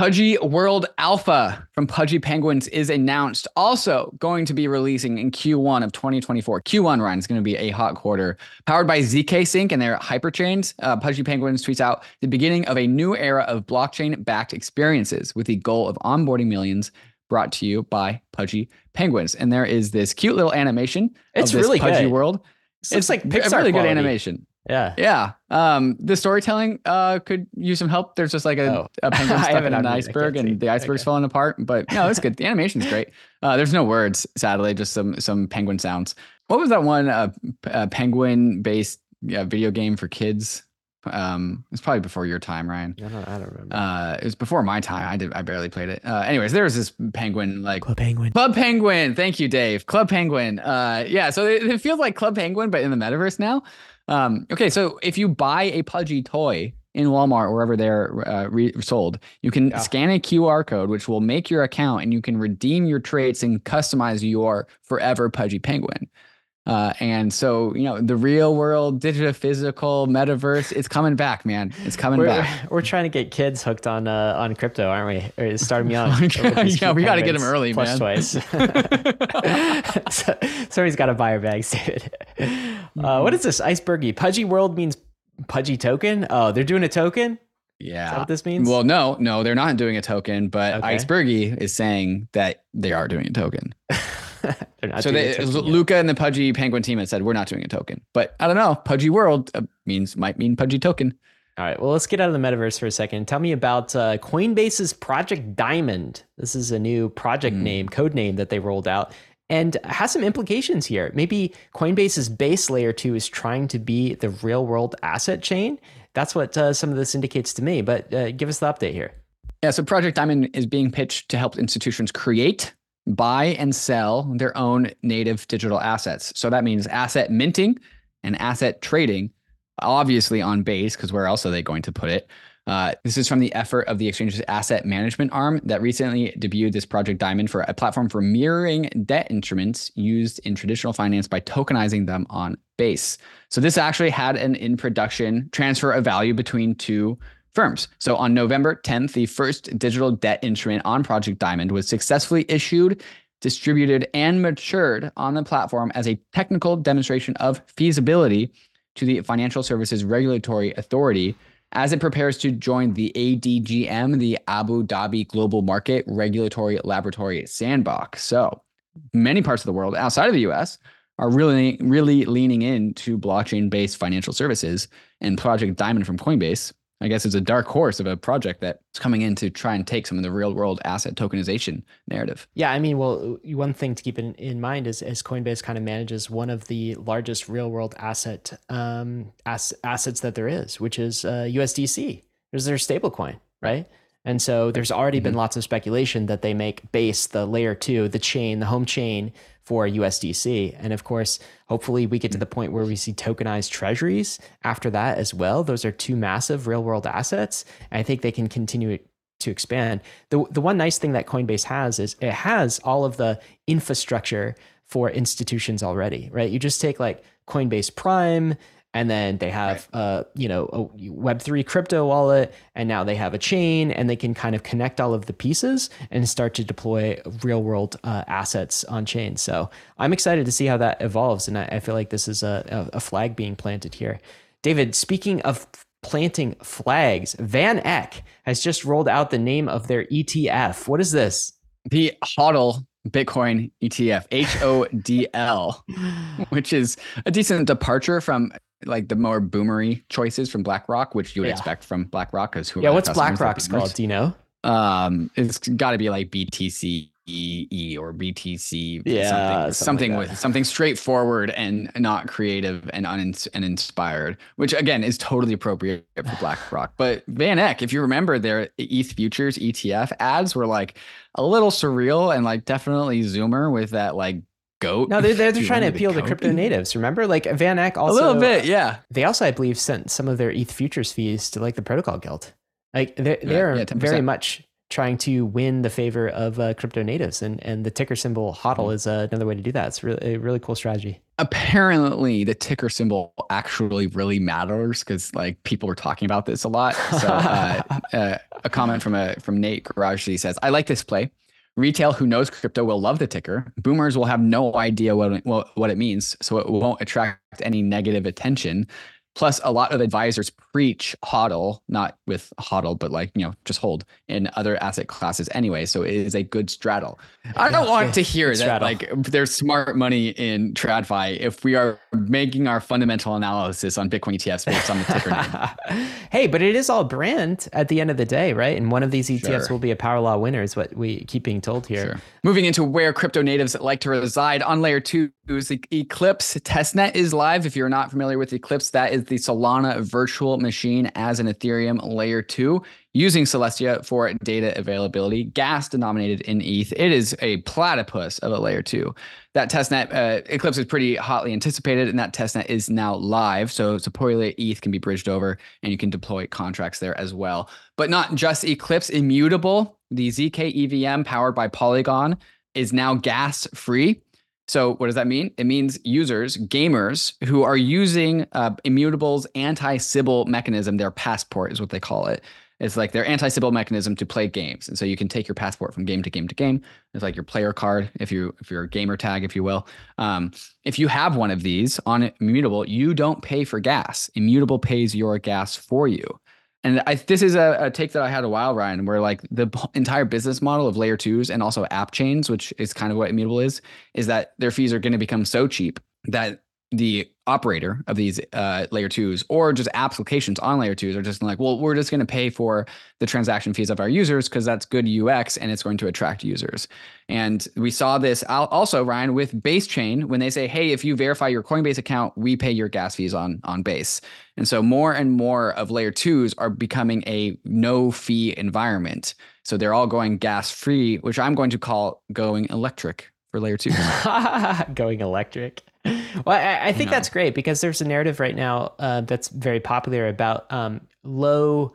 Pudgy World Alpha from Pudgy Penguins is announced. Also going to be releasing in Q1 of 2024. Q1 run is going to be a hot quarter. Powered by ZK Sync and their hyperchains, uh, Pudgy Penguins tweets out the beginning of a new era of blockchain-backed experiences with the goal of onboarding millions. Brought to you by Pudgy Penguins, and there is this cute little animation. It's of this really Pudgy good. world. It's, looks like a Pixar really good animation. Yeah. Yeah. Um, the storytelling uh, could use some help. There's just like a, Oh. a penguin (laughs) stuck in on an. Iceberg and the iceberg's Okay. falling apart. But no, it's good. The animation's great. (laughs) Uh, there's no words, sadly, just some some penguin sounds. What was that one uh, uh, penguin based yeah, video game for kids? Um, it's probably before your time, Ryan. I don't, I don't remember. Uh, it was before my time. I did. I barely played it. Uh, anyways, there was this penguin like Club Penguin. Club Penguin. Thank you, Dave. Club Penguin. Uh, yeah. So it, it feels like Club Penguin, but in the metaverse now. Um, okay. So if you buy a Pudgy toy in Walmart or wherever they're uh, re- sold, you can Yeah. scan a QR code, which will make your account, and you can redeem your traits and customize your forever Pudgy Penguin. Uh, and so you know the real world, digital, physical, metaverse, it's coming back, man. It's coming We're, back. (laughs) we're trying to get kids hooked on uh, on crypto, aren't we? Or start them young. Yeah, with these yeah, we gotta get penguins early, plus man. twice. (laughs) (laughs) so, somebody's got to buy our bags, David. Uh, what is this? Icebergy. Pudgy World means pudgy token. Oh, they're doing a token. Yeah. Is that what this means? Well, no, no, they're not doing a token, but Okay. Icebergy is saying that they are doing a token. So they, a token yet. Luca and the Pudgy Penguin team had said we're not doing a token, but I don't know. Pudgy World uh, means might mean Pudgy token. All right. Well, let's get out of the metaverse for a second. Tell me about uh, Coinbase's Project Diamond. This is a new project Hmm. name, code name that they rolled out, and has some implications here. Maybe Coinbase's base layer two is trying to be the real world asset chain. That's what uh, some of this indicates to me. But uh, give us the update here. Yeah, so Project Diamond is being pitched to help institutions create, buy, and sell their own native digital assets. So that means asset minting and asset trading, obviously on base, because where else are they going to put it? Uh, this is from the effort of the exchange's asset management arm that recently debuted this Project Diamond for a platform for mirroring debt instruments used in traditional finance by tokenizing them on base. So this actually had an in production transfer of value between two firms. So on November 10th, the first digital debt instrument on Project Diamond was successfully issued, distributed, and matured on the platform as a technical demonstration of feasibility to the Financial Services Regulatory Authority as it prepares to join the ADGM, the Abu Dhabi Global Market Regulatory Laboratory Sandbox. So many parts of the world outside of the US are really, really leaning into blockchain based financial services. And Project Diamond from Coinbase I guess it's a dark horse of a project that's coming in to try and take some of the real world asset tokenization narrative. Yeah, I mean, well, one thing to keep in, in mind is as Coinbase kind of manages one of the largest real world asset um, ass, assets that there is, which is uh, USDC. There's their stablecoin, right? And so there's already mm-hmm. been lots of speculation that they make base the layer two, the chain, the home chain for USDC. And of course, hopefully we get to the mm. point where we see tokenized treasuries after that as well. Those are two massive real world assets. I think they can continue to expand. The the one nice thing that Coinbase has is it has all of the infrastructure for institutions already, right? You just take like Coinbase Prime, and then they have right. uh, you know a web3 crypto wallet and now they have a chain and they can kind of connect all of the pieces and start to deploy real world uh, assets on chain. So i'm excited to see how that evolves and i, I feel like this is a, a, flag being planted here. David speaking of planting flags van eck has just rolled out the name of their etf what is this? The hodl Bitcoin ETF, H O D L, (laughs) which is a decent departure from like the more boomery choices from BlackRock, which you would yeah. expect from BlackRock, because who? Yeah, what's BlackRock's called? Do you know? Um, it's got to be like BTC E or BTC, yeah, something, something, like with something straightforward and not creative and unins- and inspired, which again is totally appropriate for (sighs) BlackRock. But Van Eck, if you remember their ETH futures ETF ads were like a little surreal and like definitely Zoomer with that like goat. No, they're, they're, (laughs) they're trying to appeal to crypto natives. Remember, like Van Eck also a little bit, yeah. They also, I believe, sent some of their ETH futures fees to like the Protocol Guild. Like they're they're yeah, very much trying to win the favor of uh, crypto natives, and and the ticker symbol HODL mm-hmm. is uh, another way to do that. It's really a really cool strategy. Apparently, the ticker symbol actually really matters because like people were talking about this a lot. So uh, (laughs) uh a comment from a from Nate Geraci says, "I like this play." Retail who knows crypto will love the ticker. Boomers will have no idea what it, what, it means, so it won't attract any negative attention. Plus, a lot of advisors preach hodl, not with hodl, but like, you know, just hold in other asset classes anyway. So it is a good straddle. I don't (laughs) want to hear that like there's smart money in TradFi if we are making our fundamental analysis on Bitcoin ETFs based on the ticker name. (laughs) hey, but it is all brand at the end of the day, right? And one of these ETFs sure. will be a power law winner, is what we keep being told here. Sure. Moving into where crypto natives like to reside on layer two is Eclipse testnet is live. If you're not familiar with Eclipse, that is the Solana virtual machine as an Ethereum layer two using Celestia for data availability, gas denominated in ETH. It is a platypus of a layer two. That testnet, uh, Eclipse is pretty hotly anticipated, and that testnet is now live. So Sepolia ETH can be bridged over, and you can deploy contracts there as well. But not just Eclipse, Immutable, the ZK EVM powered by Polygon, is now gas free. So what does that mean? It means users, gamers who are using uh, Immutable's anti-Sybil mechanism, their passport is what they call it. It's like their anti-Sybil mechanism to play games, and so you can take your passport from game to game to game. It's like your player card, if you if you're a gamer tag, if you will. Um, if you have one of these on Immutable, you don't pay for gas. Immutable pays your gas for you. And I, this is a, a, take that I had a while, Ryan, where like the entire business model of layer twos and also app chains, which is kind of what Immutable is, is that their fees are going to become so cheap that the operator of these uh, layer twos or just applications on layer twos are just like, well, we're just going to pay for the transaction fees of our users because that's good UX and it's going to attract users. And we saw this also, Ryan, with Base Chain when they say, hey, if you verify your Coinbase account, we pay your gas fees on on Base. And so more and more of layer twos are becoming a no fee environment. So they're all going gas free, which I'm going to call going electric for layer two. (laughs) going electric. Well, I, I think that's great because there's a narrative right now uh, that's very popular about um, low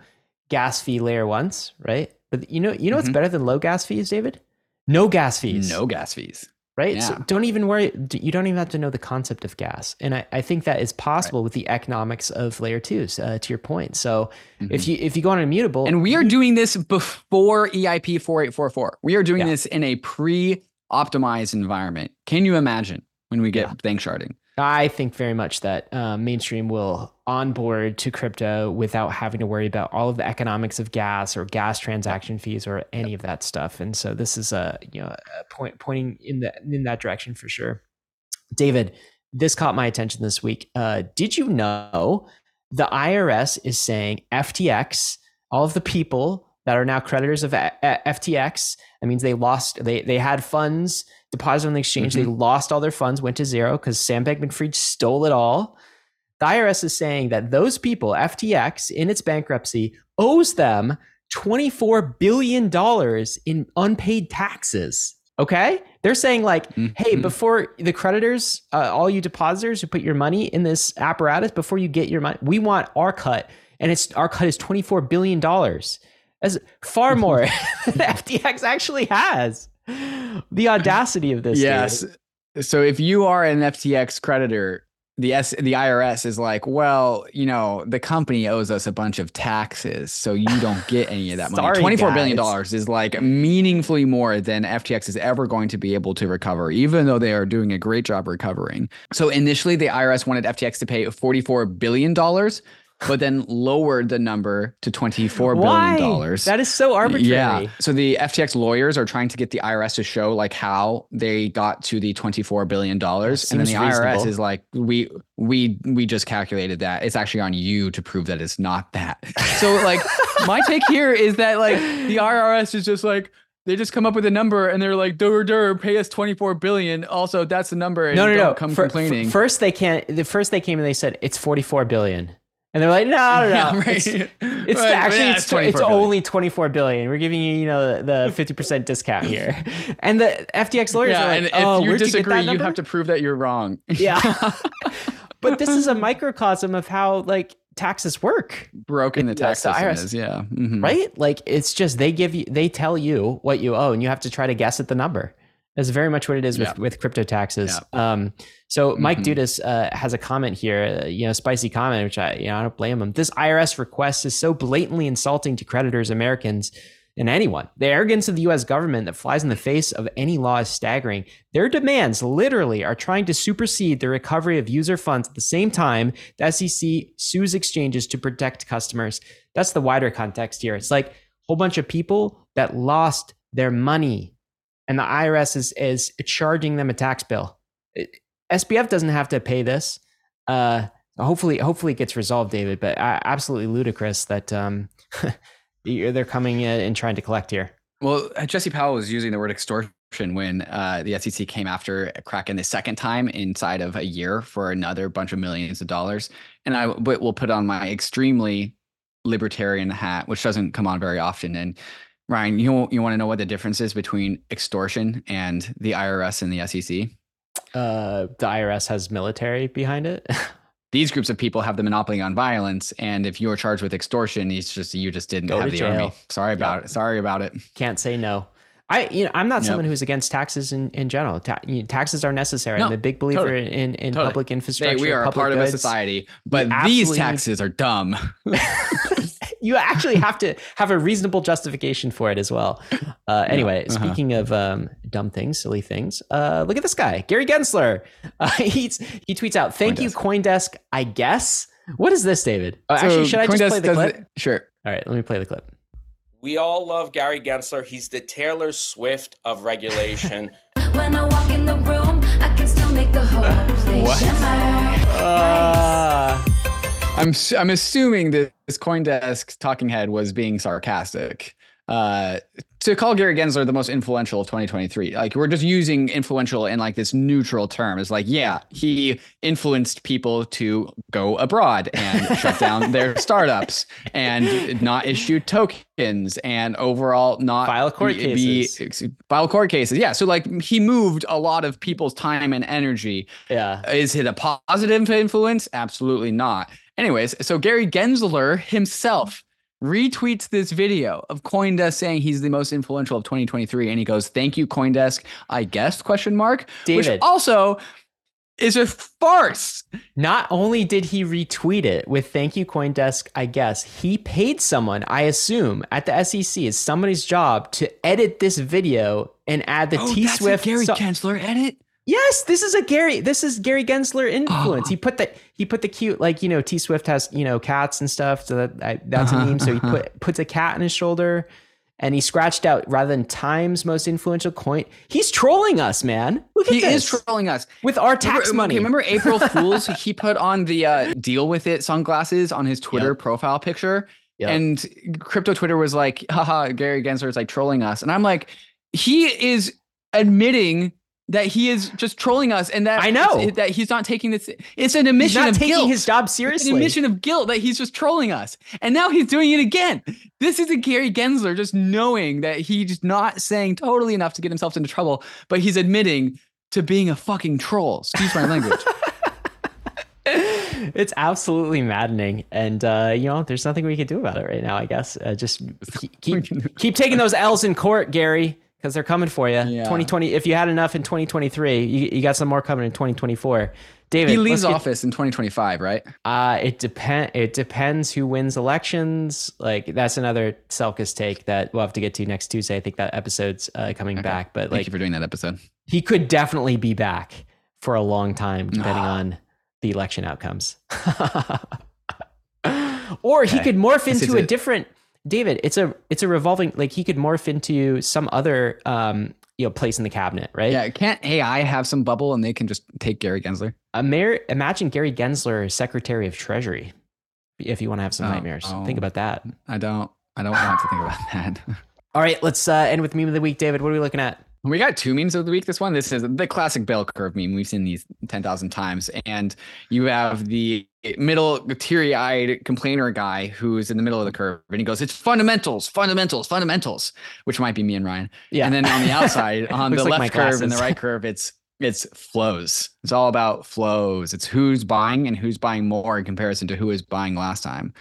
gas fee layer ones, right? But you know, you know what's mm-hmm. better than low gas fees, David? No gas fees. No gas fees. Right. Yeah. So don't even worry. You don't even have to know the concept of gas. And I, I think that is possible right. with the economics of layer twos, uh, to your point. So mm-hmm. if you if you go on immutable And we are doing this before EIP 4844. We are doing yeah. this in a pre optimized environment. Can you imagine when we get yeah. Danksharding? I think very much that uh, mainstream will onboard to crypto without having to worry about all of the economics of gas or gas transaction fees or any of that stuff. And so this is a you know a point pointing in the in that direction for sure. David, this caught my attention this week. Uh, did you know the IRS is saying FTX, all of the people that are now creditors of FTX, that means they lost they they had funds deposited on the exchange. Mm-hmm. They lost all their funds, went to zero because Sam Bankman Fried stole it all. The IRS is saying that those people, FTX, in its bankruptcy, owes them $24 billion in unpaid taxes. Okay? They're saying, like, mm-hmm. hey, before the creditors, uh, all you depositors who put your money in this apparatus, before you get your money, we want our cut. And it's our cut is $24 billion. That's far more (laughs) than FTX actually has the audacity of this. Yes. Dude. So if you are an FTX creditor, the S the IRS is like, well, you know, the company owes us a bunch of taxes, so you don't (laughs) get any of that money. Sorry, Twenty four billion dollars is like meaningfully more than FTX is ever going to be able to recover, even though they are doing a great job recovering. So initially, the IRS wanted FTX to pay forty four billion dollars but then lowered the number to $24 billion. That is so arbitrary. Yeah. So the FTX lawyers are trying to get the IRS to show like how they got to the $24 billion. And then the reasonable. IRS is like, we we we just calculated that. It's actually on you to prove that it's not that. (laughs) So like my take here is that like the IRS is just like they just come up with a number and they're like, "Dur dur, pay us twenty four billion. Also, that's the number." no, no, no. Come For, complaining. First, they can't. The first they came and they said it's forty four billion. And they're like, no, no, no. (laughs) Yeah, right. It's, it's right. actually yeah, it's, it's only 24 billion. We're giving you, you know, the 50% discount here. (laughs) (laughs) And the FTX lawyers yeah, are like, and oh, if you disagree, you, you have to prove that you're wrong. Yeah. but this is a microcosm of how like taxes work. Broken the tax system is, yeah. Mm-hmm. Right? Like it's just they give you they tell you what you owe and you have to try to guess at the number. That's very much what it is with, yeah. with crypto taxes. Yeah. Um, so mm-hmm. Mike Dudas uh, has a comment here, uh, you know, spicy comment, which I, you know, I don't blame him. This IRS request is so blatantly insulting to creditors, Americans, and anyone. The arrogance of the U.S. government that flies in the face of any law is staggering. Their demands literally are trying to supersede the recovery of user funds at the same time the SEC sues exchanges to protect customers. That's the wider context here. It's like a whole bunch of people that lost their money and the IRS is is charging them a tax bill. SBF doesn't have to pay this. Uh, hopefully, hopefully it gets resolved, David. But absolutely ludicrous that um, (laughs) they're coming in and trying to collect here. Well, Jesse Powell was using the word extortion when uh, the SEC came after Kraken the second time inside of a year for another bunch of millions of dollars. And I will put on my extremely libertarian hat, which doesn't come on very often. And Ryan, you you want to know what the difference is between extortion and the IRS and the SEC? Uh, the IRS has military behind it. (laughs) These groups of people have the monopoly on violence, and if you are charged with extortion, it's just you just didn't Go have the jail. army. Sorry about yep. it. Sorry about it. Can't say no. I you know I'm not yep. someone who's against taxes in, in general. Ta- you know, taxes are necessary. No, I'm a big believer in in, in totally. public infrastructure. Hey, we are a part goods. of a society, but these taxes are dumb. (laughs) (laughs) you actually have to have a reasonable justification for it as well. Uh, anyway, uh-huh. speaking of um, dumb things, silly things, uh, look at this guy, Gary Gensler. (laughs) Uh, he tweets out, "Thank CoinDesk. you, CoinDesk." I guess. What is this, David? Oh, so actually, should I just play the clip? It, sure. All right, let me play the clip. We all love Gary Gensler. He's the Taylor Swift of regulation. (laughs) when I walk in the room, I can still make the whole place shimmer. Uh, I'm I'm assuming that this CoinDesk talking head was being sarcastic. Uh, to call Gary Gensler the most influential of 2023, like we're just using influential in like this neutral term. It's like, yeah, he influenced people to go abroad and (laughs) shut down their startups and not issue tokens and overall not file court be, cases. Be, file court cases. Yeah. So like he moved a lot of people's time and energy. Yeah. Is it a positive influence? Absolutely not. Anyways, so Gary Gensler himself retweets this video of CoinDesk saying he's the most influential of 2023, and he goes, "Thank you, CoinDesk." I guess question mark. David which also is a farce. Not only did he retweet it with "Thank you, CoinDesk," I guess he paid someone. I assume at the SEC is somebody's job to edit this video and add the oh, T Swift. Gary so- Gensler edit. Yes, this is a Gary. This is Gary Gensler influence. (gasps) he put the he put the cute like you know T Swift has you know cats and stuff. So that I, that's a Uh-huh, meme. So he (laughs) put puts a cat on his shoulder, and he scratched out rather than Time's most influential coin. He's trolling us, man. Look at He this is trolling us. with our tax remember, money. okay, remember (laughs) April Fools? he put on the uh, deal with it sunglasses on his Twitter Yep. profile picture. Yep. And crypto Twitter was like, haha, Gary Gensler is like trolling us. And I'm like, he is admitting that he is just trolling us and that I know. that he's not taking this. It's an He's admission not of taking guilt. his job It's seriously. an admission of guilt that he's just trolling us. And now he's doing it again. This is a Gary Gensler just knowing that he's not saying totally enough to get himself into trouble, but he's admitting to being a fucking troll. Excuse my language. (laughs) (laughs) it's absolutely maddening, and uh, you know, there's nothing we can do about it right now. I guess uh, just keep keep, (laughs) keep taking those L's in court, Gary, because they're coming for you. Yeah. 2020. If you had enough in 2023, you, you got some more coming in 2024. David, he leaves get- office in 2025, right? Uh, it depend. It depends who wins elections. Like that's another Selkis take that we'll have to get to next Tuesday. I think that episode's uh, coming back, but Thank like you for doing that episode. he could definitely be back for a long time, depending (sighs) on the election outcomes. (laughs) or he could morph into a it. different David. It's a it's a revolving like he could morph into some other um you know place in the cabinet, right? Yeah, can't AI have some bubble and they can just take Gary Gensler? A mayor, imagine Gary Gensler Secretary of Treasury. If you want to have some Oh, nightmares, oh. think about that. I don't. I don't want to think about (laughs) that. All right, let's uh, end with meme of the week, David. What are we looking at? We got two memes of the week. This one, this is the classic bell curve meme. We've seen these 10,000 times. And you have the middle teary eyed complainer guy who's in the middle of the curve. And he goes, It's fundamentals, fundamentals, fundamentals, which might be me and Ryan. Yeah. And then on the outside, (laughs) on the like left curve and the right curve, it's it's flows. It's all about flows. It's who's buying and who's buying more in comparison to who is buying last time.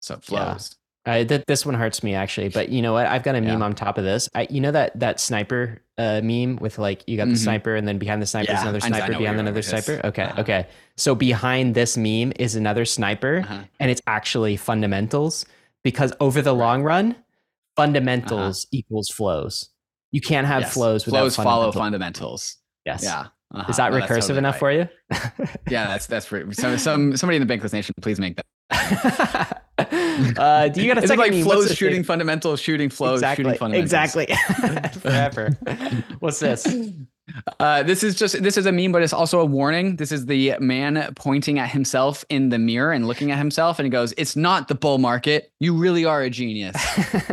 So flows. Uh, th- this one hurts me actually, but you know what? I've got a meme Yeah. on top of this. I, you know that that sniper uh, meme with like you got the Mhm. sniper and then behind the sniper is another I know- I sniper behind another sniper. Okay, Uh-huh. okay. So behind this meme is another sniper, Uh-huh. and it's actually fundamentals because over the long run, fundamentals equals flows. You can't have Yes. flows without flows follow fundamentals. Yes. Yeah. Uh-huh. Is that No, recursive totally enough right. for you? (laughs) Yeah, that's that's. So, some somebody in the Bankless Nation, please make that. (laughs) uh, do you got a second like? Flows shooting David? fundamentals, shooting flows, exactly, shooting fundamentals? exactly. (laughs) (laughs) Forever. What's this? Uh, this is just this is a meme, but it's also a warning. This is the man pointing at himself in the mirror and looking at himself, and he goes, "It's not the bull market. You really are a genius."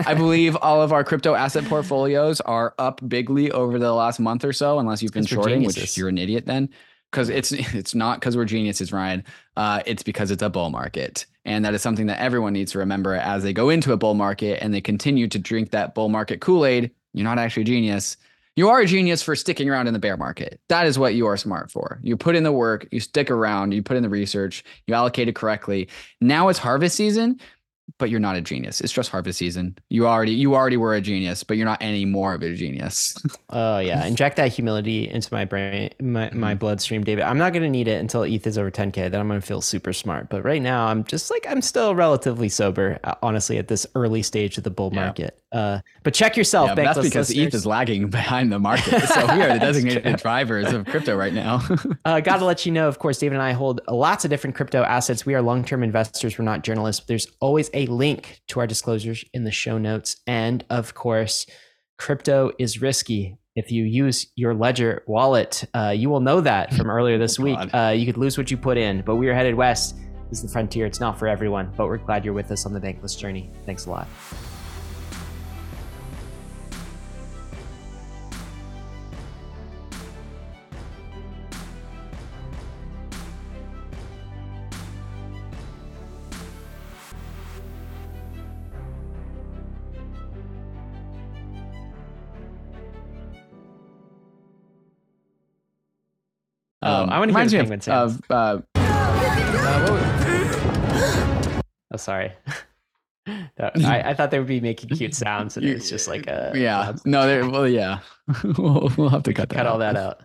I believe all of our crypto asset portfolios are up bigly over the last month or so, unless you've been shorting, which you're an idiot then. Because it's it's not because we're geniuses, Ryan. Uh, it's because it's a bull market, and that is something that everyone needs to remember as they go into a bull market and they continue to drink that bull market Kool Aid. You're not actually a genius. You are a genius for sticking around in the bear market. That is what you are smart for. You put in the work, you stick around, you put in the research, you allocate it correctly. Now it's harvest season, but you're not a genius. It's just harvest season. You already you already were a genius, but you're not any more of a genius. (laughs) Oh yeah, inject that humility into my brain, my, my Mm-hmm. bloodstream, David. I'm not gonna need it until ETH is over 10k. Then I'm gonna feel super smart. But right now, I'm just like I'm still relatively sober, uh, honestly, at this early stage of the bull Yeah. market. Uh, but check yourself, Yeah, that's because listeners. ETH is lagging (laughs) behind the market. (laughs) So we are the designated drivers of crypto right now. Uh, Got to let you know, of course, David and I hold lots of different crypto assets. We are long term investors. We're not journalists. There's always a link to our disclosures in the show notes. And of course, crypto is risky. If you use your Ledger wallet, uh, you will know that from earlier this (laughs) week. Uh, you could lose what you put in, but we are headed west. This is the frontier. It's not for everyone, but we're glad you're with us on the bankless journey. Thanks a lot. Oh, I wanna hear reminds the penguin of, of uh, Oh, sorry. (laughs) That- I, I thought they would be making cute sounds, and it's just like a yeah, no, well, yeah, (laughs) we'll, we'll have to cut that. cut all that out.